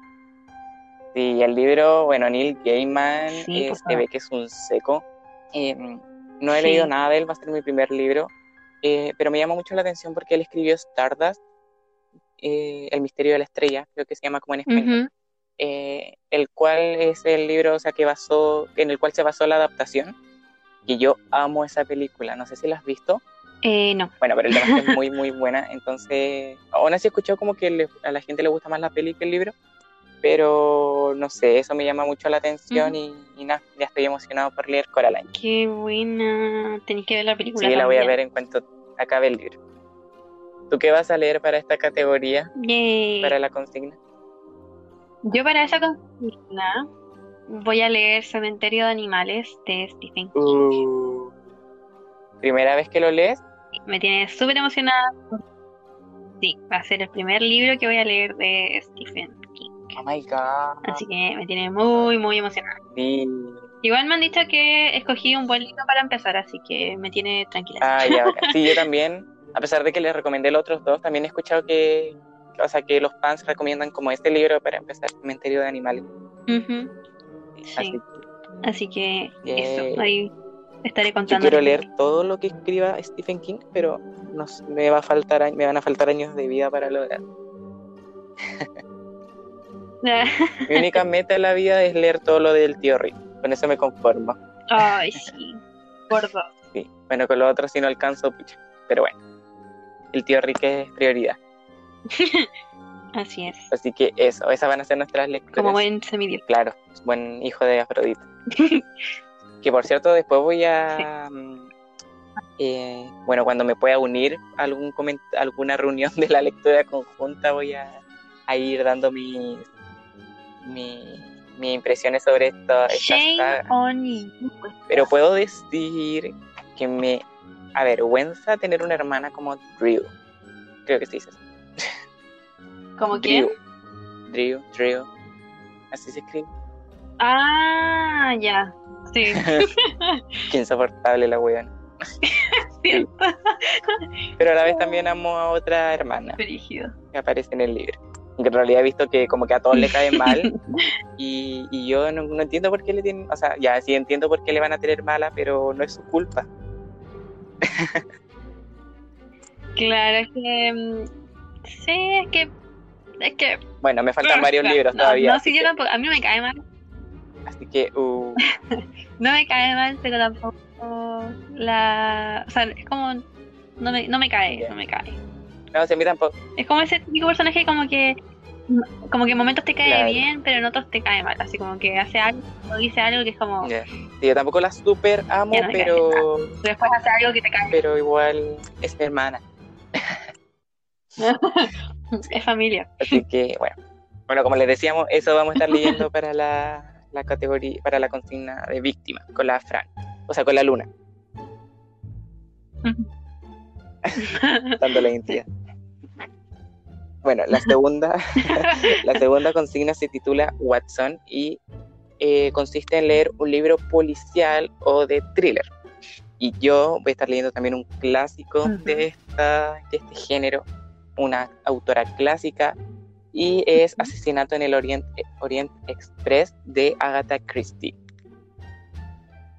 Speaker 2: Sí, el libro, bueno, Neil Gaiman
Speaker 1: Sí,
Speaker 2: eh, se ve que es un seco. Eh, no he
Speaker 1: Sí.
Speaker 2: leído nada de él, va a ser mi primer libro, eh, pero me llama mucho la atención porque él escribió Stardust, eh, El misterio de la estrella, creo que se llama como en español, eh, el cual es el libro, o sea, que basó, en el cual se basó la adaptación, y yo amo esa película, no sé si la has visto.
Speaker 1: Eh, no.
Speaker 2: Bueno, pero el tema es que muy, muy (laughs) buena. Entonces, aún así he escuchado como que le- a la gente le gusta más la peli que el libro. Pero no sé, eso me llama mucho la atención y, y nada, ya estoy emocionado por leer Coraline.
Speaker 1: Qué buena. Tenéis que ver la película.
Speaker 2: Sí, la voy a ver en cuanto acabe el libro. ¿Tú qué vas a leer para esta categoría,
Speaker 1: Yay.
Speaker 2: para la consigna?
Speaker 1: Yo para esa consigna voy a leer Cementerio de Animales de Stephen King.
Speaker 2: Uh, ¿Primera vez que lo lees?
Speaker 1: Me tiene súper emocionada. Sí, va a ser el primer libro que voy a leer de Stephen King.
Speaker 2: Oh my god.
Speaker 1: Así que me tiene muy, muy emocionada.
Speaker 2: Sí.
Speaker 1: Igual me han dicho que escogí un buen libro para empezar, así que me tiene tranquila.
Speaker 2: Ah, ya. (laughs) Sí, yo también, a pesar de que les recomendé los otros dos, también he escuchado que, o sea, que los fans recomiendan como este libro para empezar, Cementerio de Animales. Así
Speaker 1: Sí. Así que
Speaker 2: Yay.
Speaker 1: eso, ahí estaré
Speaker 2: Yo
Speaker 1: contando.
Speaker 2: quiero leer todo lo que escriba Stephen King, pero no sé, me va a faltar me van a faltar años de vida para lograrlo. (laughs) Mi única meta en la vida es leer todo lo del tío Rick. Con eso me conformo.
Speaker 1: Ay, sí, por dos.
Speaker 2: Sí. Bueno, con lo otro sí no alcanzo, pucha. Pero bueno, el tío Rick es prioridad. (laughs)
Speaker 1: Así es.
Speaker 2: Así que eso, esas van a ser nuestras lecturas.
Speaker 1: Como buen semidios.
Speaker 2: Claro, buen hijo de Afrodita. (laughs) que por cierto, después voy a. mm, eh, bueno, cuando me pueda unir a algún coment- alguna reunión de la lectura conjunta, voy a, a ir dando mis, mi, mis impresiones sobre esta, esta saga. Pero puedo decir que me avergüenza tener una hermana como Drew. Creo que se dice así.
Speaker 1: ¿Como quién?
Speaker 2: Drew. Drew. Así se escribe.
Speaker 1: Ah, ya. Sí, (laughs)
Speaker 2: Qué insoportable la weón. (laughs)
Speaker 1: cierto.
Speaker 2: Pero a la vez también amo a otra hermana
Speaker 1: Brígido.
Speaker 2: que aparece en el libro. Que en realidad he visto que como que a todos le cae (laughs) mal y, y yo no, no entiendo por qué le tienen, o sea, ya sí entiendo por qué le van a tener mala, pero no es su culpa.
Speaker 1: Claro, es que. mm, Sí, es que. Es que.
Speaker 2: Bueno, me faltan varios libros
Speaker 1: no,
Speaker 2: todavía.
Speaker 1: No, sí, yo
Speaker 2: que,
Speaker 1: tampoco. A mí no me cae mal.
Speaker 2: así que, uh, (laughs)
Speaker 1: No me cae mal, pero tampoco. La. O sea, es como. No me, no me cae, no me cae.
Speaker 2: no, sí, a mí tampoco.
Speaker 1: Es como ese típico personaje como que como que en momentos te cae
Speaker 2: Claro.
Speaker 1: bien, pero en otros te cae mal, así como que hace algo o dice algo que es como.
Speaker 2: Sí, yo tampoco la super amo,
Speaker 1: no
Speaker 2: pero,
Speaker 1: después hace algo que te cae
Speaker 2: pero igual es mi hermana. (laughs) (laughs)
Speaker 1: es familia.
Speaker 2: Así que, bueno. Bueno, como les decíamos, eso vamos a estar leyendo para la, la categoría, para la consigna de víctima, con la Fran. O sea, con la Luna, dando la identidad. Bueno, la segunda, (laughs) la segunda consigna se titula Watson y eh, consiste en leer un libro policial o de thriller. Y yo voy a estar leyendo también un clásico de, esta, de este género, una autora clásica, y es. Asesinato en el Orient, Orient Express de Agatha Christie.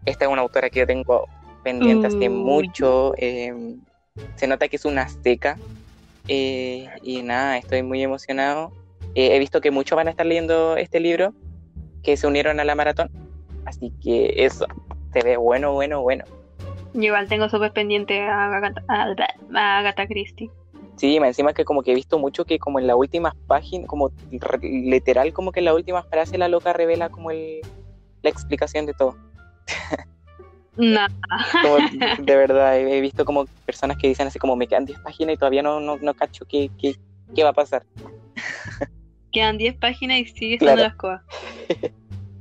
Speaker 2: Esta es una autora que yo tengo pendiente hace
Speaker 1: Uy.
Speaker 2: mucho. eh, se nota que es una seca. eh, y nada, estoy muy emocionado. Eh, he visto que muchos van a estar leyendo este libro, que se unieron a la maratón. Así que eso, se ve bueno, bueno, bueno.
Speaker 1: Yo igual tengo súper pendiente a Agatha, a- a Agatha Christie.
Speaker 2: Sí, encima que como que he visto mucho que como en las últimas páginas, como literal como que en la última frase la loca revela como el, la explicación de todo.
Speaker 1: No,
Speaker 2: Como, de verdad, he visto como personas que dicen así como me quedan 10 páginas y todavía no, no, no cacho qué, qué, qué va a pasar. (laughs)
Speaker 1: quedan 10 páginas y sigue
Speaker 2: Claro.
Speaker 1: estando las cosas.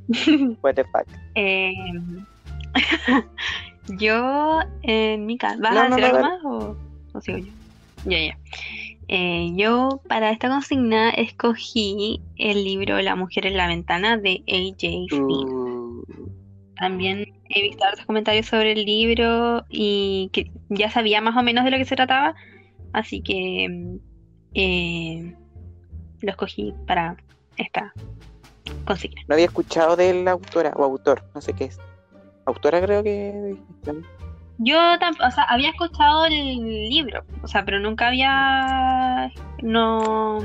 Speaker 1: (laughs) (laughs)
Speaker 2: What the fuck.
Speaker 1: Eh, yo, en mi caso, ¿vas
Speaker 2: No,
Speaker 1: a
Speaker 2: no,
Speaker 1: decir
Speaker 2: no,
Speaker 1: algo más o, o sigo yo? Ya, ya. Eh, yo para esta consigna escogí el libro La mujer en la ventana de A.J. Finn.
Speaker 2: Uh,
Speaker 1: También he visto otros comentarios sobre el libro y que ya sabía más o menos de lo que se trataba, así que mm, eh, lo escogí para esta consigna.
Speaker 2: no había escuchado de la autora o autor, no sé qué es. Autora creo que...
Speaker 1: Yo o sea, había escuchado el libro, o sea, pero nunca había no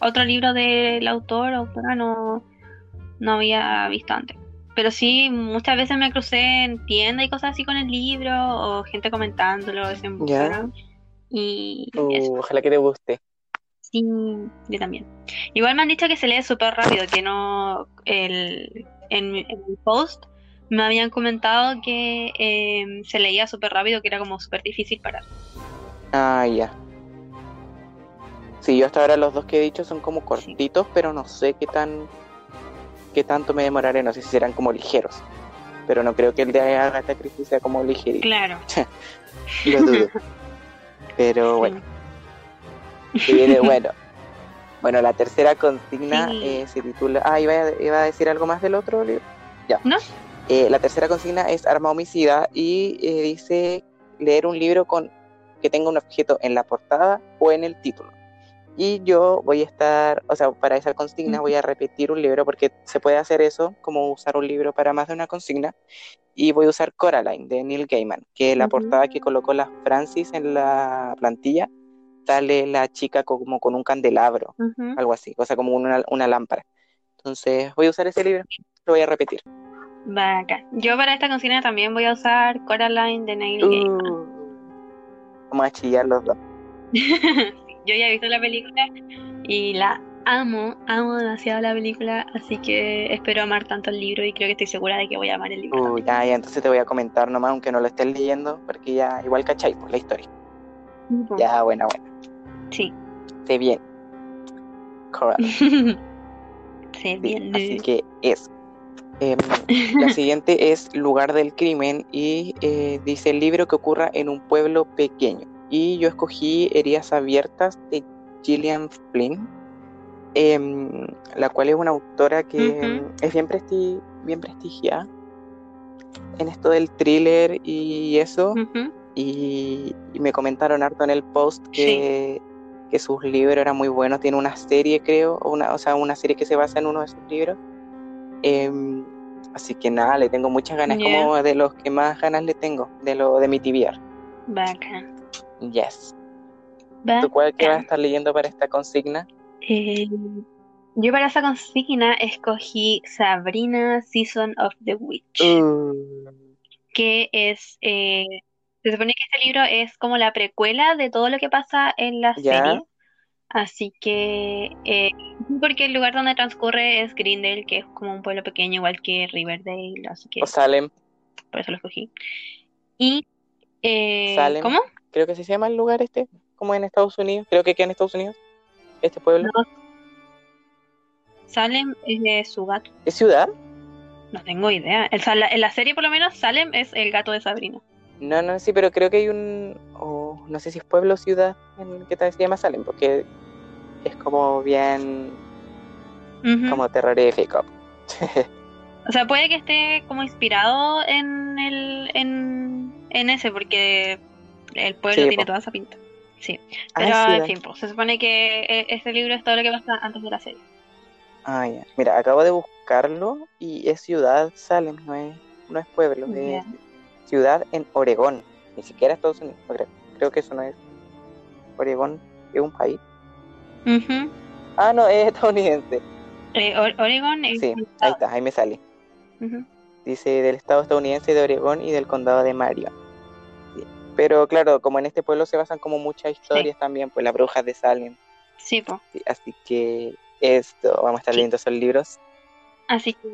Speaker 1: otro libro del autor o autora no, no había visto antes. Pero sí, muchas veces me crucé en tiendas y cosas así con el libro o gente comentándolo. Bookstagram. Y
Speaker 2: Uh,
Speaker 1: eso,
Speaker 2: ojalá que te guste.
Speaker 1: sí, yo también. Igual me han dicho que se lee súper rápido, que no el, en, mi- en el post me habían comentado que eh, se leía súper rápido, que era como súper difícil parar.
Speaker 2: Ah, ya. Sí, yo hasta ahora los dos que he dicho son como cortitos, pero no sé qué tan qué tanto me demoraré, no sé si serán como ligeros. Pero no creo que el de Agatha Christie sea como ligerito.
Speaker 1: Claro. (laughs)
Speaker 2: Lo dudo. Pero
Speaker 1: Sí.
Speaker 2: bueno, se viene bueno. Bueno, la tercera consigna
Speaker 1: Sí.
Speaker 2: eh, se titula. Ah, iba a, iba a decir algo más del otro libro. Ya.
Speaker 1: ¿No?
Speaker 2: Eh, la tercera consigna es Arma Homicida y eh, dice leer un libro con que tenga un objeto en la portada o en el título. Y yo voy a estar, o sea, para esa consigna voy a repetir un libro porque se puede hacer eso, como usar un libro para más de una consigna. Y voy a usar Coraline de Neil Gaiman, que la
Speaker 1: Ujú.
Speaker 2: portada que colocó la Francis en la plantilla sale la chica como con un candelabro, algo así, o sea, como una, una lámpara. Entonces voy a usar ese libro, lo voy a repetir.
Speaker 1: Bacán. Yo para esta consigna también voy a usar Coraline de Neil Gaiman.
Speaker 2: Uh, vamos a chillar los dos. (laughs)
Speaker 1: Yo ya he visto la película y la amo, amo demasiado la película, así que espero amar tanto el libro y creo que estoy segura de que voy a amar el libro.
Speaker 2: Uh, ya, ya, entonces te voy a comentar nomás, aunque no lo estés leyendo, porque ya igual cacháis por la historia.
Speaker 1: también.
Speaker 2: Ya, buena, buena.
Speaker 1: Sí.
Speaker 2: Esté bien. (laughs) Coraline.
Speaker 1: Sí, bien.
Speaker 2: Así que es. Em, la (laughs) siguiente es Lugar del Crimen y eh, dice el libro que ocurra en un pueblo pequeño. Y yo escogí Heridas Abiertas de Gillian Flynn, em, la cual es una autora que
Speaker 1: Ujú.
Speaker 2: es bien, presti bien prestigiada en esto del thriller y eso.
Speaker 1: Ujú.
Speaker 2: Y, y me comentaron harto en el post que, que sus libros eran muy buenos. Tiene una serie, creo, o, una, o sea, una serie que se basa en uno de sus libros. Em, así que nada, le tengo muchas ganas, como de los que más ganas le tengo, de lo de mi TBR.
Speaker 1: Bacán.
Speaker 2: Yes. ¿Tú cuál que vas a
Speaker 1: Bacán.
Speaker 2: estar leyendo para esta consigna?
Speaker 1: Eh, yo para esa consigna escogí Sabrina Season of the Witch,
Speaker 2: Uh,
Speaker 1: que es, eh, se supone que este libro es como la precuela de todo lo que pasa en la
Speaker 2: Ya.
Speaker 1: serie, así que, eh, porque el lugar donde transcurre es Greendale, que es como un pueblo pequeño igual que Riverdale, así que
Speaker 2: o Salem,
Speaker 1: por eso lo escogí. Y, eh,
Speaker 2: Salem.
Speaker 1: ¿cómo?
Speaker 2: creo que así se llama el lugar este, como en Estados Unidos. Creo que queda en Estados Unidos, este pueblo.
Speaker 1: No. Salem es de su gato.
Speaker 2: ¿Es ciudad?
Speaker 1: No tengo idea. El en la serie, por lo menos, Salem es el gato de Sabrina.
Speaker 2: No, no, sí, pero creo que hay un, o no sé si es pueblo o ciudad en que tal se llama Salem, porque es como bien,
Speaker 1: Ujú.
Speaker 2: como terrorífico. (laughs)
Speaker 1: O sea, puede que esté como inspirado en el en, en ese, porque el pueblo
Speaker 2: Sí,
Speaker 1: tiene
Speaker 2: po.
Speaker 1: toda esa pinta. Sí.
Speaker 2: Ah,
Speaker 1: Pero, en fin, pues, se supone que eh, este libro es todo lo que pasa antes de la serie.
Speaker 2: Ah, ya. Mira, acabo de buscarlo y es ciudad Salem, no es, no es pueblo, es ciudad en Oregón, ni siquiera Estados Unidos, no creo. Creo que eso no es. Oregón es un país.
Speaker 1: Ujú.
Speaker 2: Ah, no, es estadounidense.
Speaker 1: Eh, O- Oregon es
Speaker 2: Sí, ahí está, ahí me sale. Dice del estado estadounidense de Oregón y del condado de Marion. Pero claro, como en este pueblo se basan como muchas historias también, pues las brujas de Salem.
Speaker 1: Sí, pues.
Speaker 2: Sí, así que esto, vamos a estar
Speaker 1: Sí.
Speaker 2: leyendo esos libros
Speaker 1: Así que.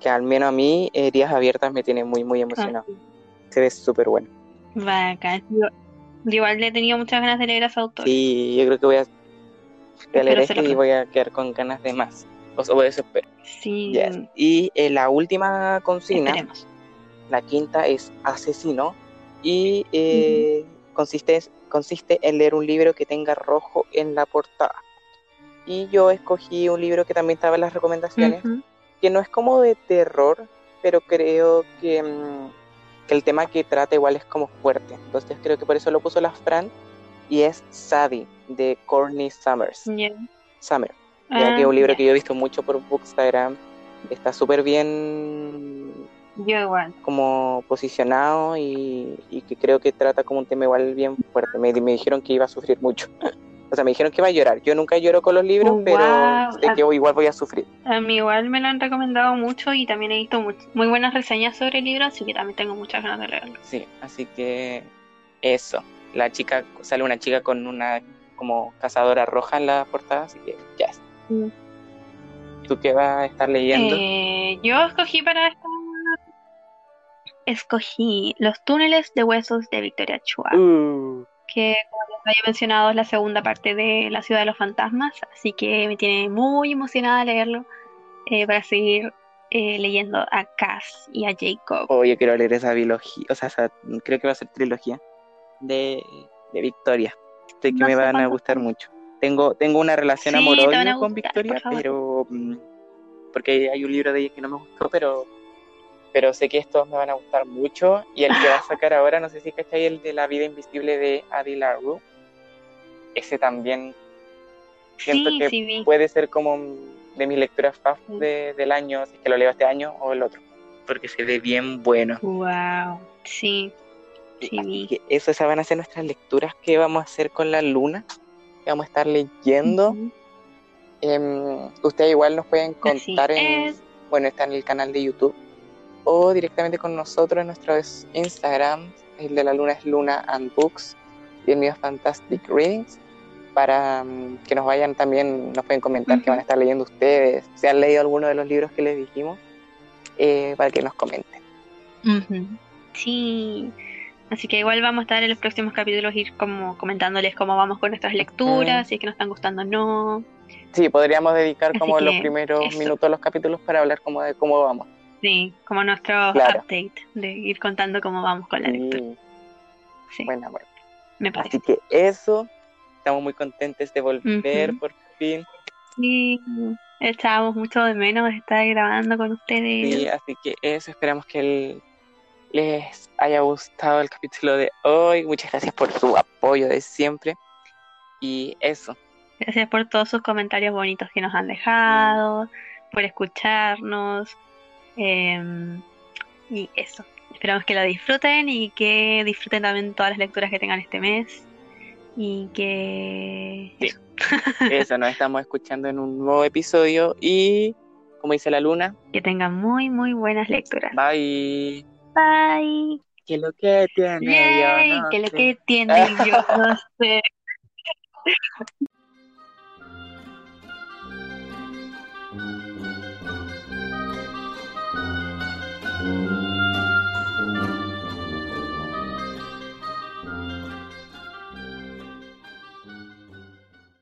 Speaker 2: que al menos a mí, Heridas Abiertas, me tiene muy, muy
Speaker 1: ah,
Speaker 2: emocionado. Se ve súper bueno.
Speaker 1: bacán. Yo, yo igual le he tenido muchas ganas de leer a ese autor.
Speaker 2: Sí, yo creo que voy a, voy a leer
Speaker 1: Espero se
Speaker 2: este
Speaker 1: lo
Speaker 2: y voy a quedar con ganas de más. O, o eso espero.
Speaker 1: Sí,
Speaker 2: Yes. Y eh, la última consigna,
Speaker 1: esperemos.
Speaker 2: la quinta es Asesino y eh, consiste, consiste en leer un libro que tenga rojo en la portada. Y yo escogí un libro que también estaba en las recomendaciones, que no es como de terror, pero creo que, mm, que el tema que trata igual es como fuerte. Entonces creo que por eso lo puso la Fran y es Sadie de Courtney Summers.
Speaker 1: Ya.
Speaker 2: Summer,
Speaker 1: Ah,
Speaker 2: que es un libro que yo he visto mucho por Bookstagram. Está súper bien
Speaker 1: Yo igual.
Speaker 2: como posicionado y, y que creo que trata como un tema igual bien fuerte. Me, me dijeron que iba a sufrir mucho. (laughs) O sea, me dijeron que iba a llorar. Yo nunca lloro con los libros, pero
Speaker 1: wow.
Speaker 2: sé que igual voy a sufrir.
Speaker 1: A mí igual me lo han recomendado mucho y también he visto much- muy buenas reseñas sobre el libro, así que también tengo muchas ganas de leerlo.
Speaker 2: Sí, así que eso. La chica, sale una chica con una como cazadora roja en la portada, así que ya es.
Speaker 1: Mm.
Speaker 2: ¿Tú qué vas a estar leyendo?
Speaker 1: Eh, yo escogí para esta... Escogí Los túneles de huesos de Victoria Chua,
Speaker 2: Uh,
Speaker 1: que como les había mencionado es la segunda parte de La ciudad de los fantasmas, así que me tiene muy emocionada leerlo eh, para seguir eh, leyendo a Cass y a Jacob.
Speaker 2: oh, yo quiero leer esa biología, o sea, esa- creo que va a ser trilogía de, de Victoria. Que
Speaker 1: No
Speaker 2: me van a gustar mucho. Tengo, tengo una relación
Speaker 1: Sí, te van a
Speaker 2: amor-odio con Victoria, pero mm, porque hay un libro de ella que no me gustó, pero pero sé que estos me van a gustar mucho y el que va a (laughs) sacar ahora, no sé si cachai, el de la vida invisible de Adi LaRue, ese también siento
Speaker 1: Sí,
Speaker 2: que
Speaker 1: sí
Speaker 2: puede ser como de mis lecturas
Speaker 1: Sí.
Speaker 2: de- del año, si es que lo leo este año o el otro, porque se ve bien bueno.
Speaker 1: Wow, sí, sí
Speaker 2: que eso, esas van a ser nuestras lecturas que vamos a hacer con la luna, que vamos a estar leyendo. Em, ustedes igual nos pueden
Speaker 1: Así
Speaker 2: contar en,
Speaker 1: es.
Speaker 2: bueno, está en el canal de YouTube o directamente con nosotros en nuestros Instagram. El de la luna es Luna and Books y el mío es Fantastic Readings. Para mm, que nos vayan también, nos pueden comentar que van a estar leyendo ustedes, si han leído alguno de los libros que les dijimos, eh, para que nos comenten.
Speaker 1: Sí, así que igual vamos a estar en los próximos capítulos ir como comentándoles cómo vamos con nuestras lecturas, si es que nos están gustando o no.
Speaker 2: Sí, podríamos dedicar
Speaker 1: Así
Speaker 2: como los primeros
Speaker 1: eso.
Speaker 2: minutos de los capítulos para hablar como de cómo vamos.
Speaker 1: Sí, como nuestro
Speaker 2: Claro.
Speaker 1: update de ir contando cómo vamos con la lectura.
Speaker 2: Sí,
Speaker 1: Sí,
Speaker 2: buena, buena.
Speaker 1: me parece.
Speaker 2: Así que eso, estamos muy contentos de volver
Speaker 1: Ujú.
Speaker 2: por fin.
Speaker 1: Sí, echábamos mucho de menos estar grabando con ustedes.
Speaker 2: Sí, así que eso, esperamos que el- les haya gustado el capítulo de hoy. Muchas gracias por su apoyo de siempre. Y eso,
Speaker 1: Gracias por todos sus comentarios bonitos que nos han dejado, por escucharnos. em, y eso. Esperamos que lo disfruten y que disfruten también todas las lecturas que tengan este mes. Y que...
Speaker 2: Sí. eso, (laughs) nos estamos escuchando en un nuevo episodio. Y, como dice la luna,
Speaker 1: Que tengan muy, muy buenas lecturas.
Speaker 2: bye.
Speaker 1: Bye.
Speaker 2: Que lo que tiene
Speaker 1: Yay,
Speaker 2: yo no
Speaker 1: que lo
Speaker 2: sé.
Speaker 1: que tiene yo no (laughs) sé.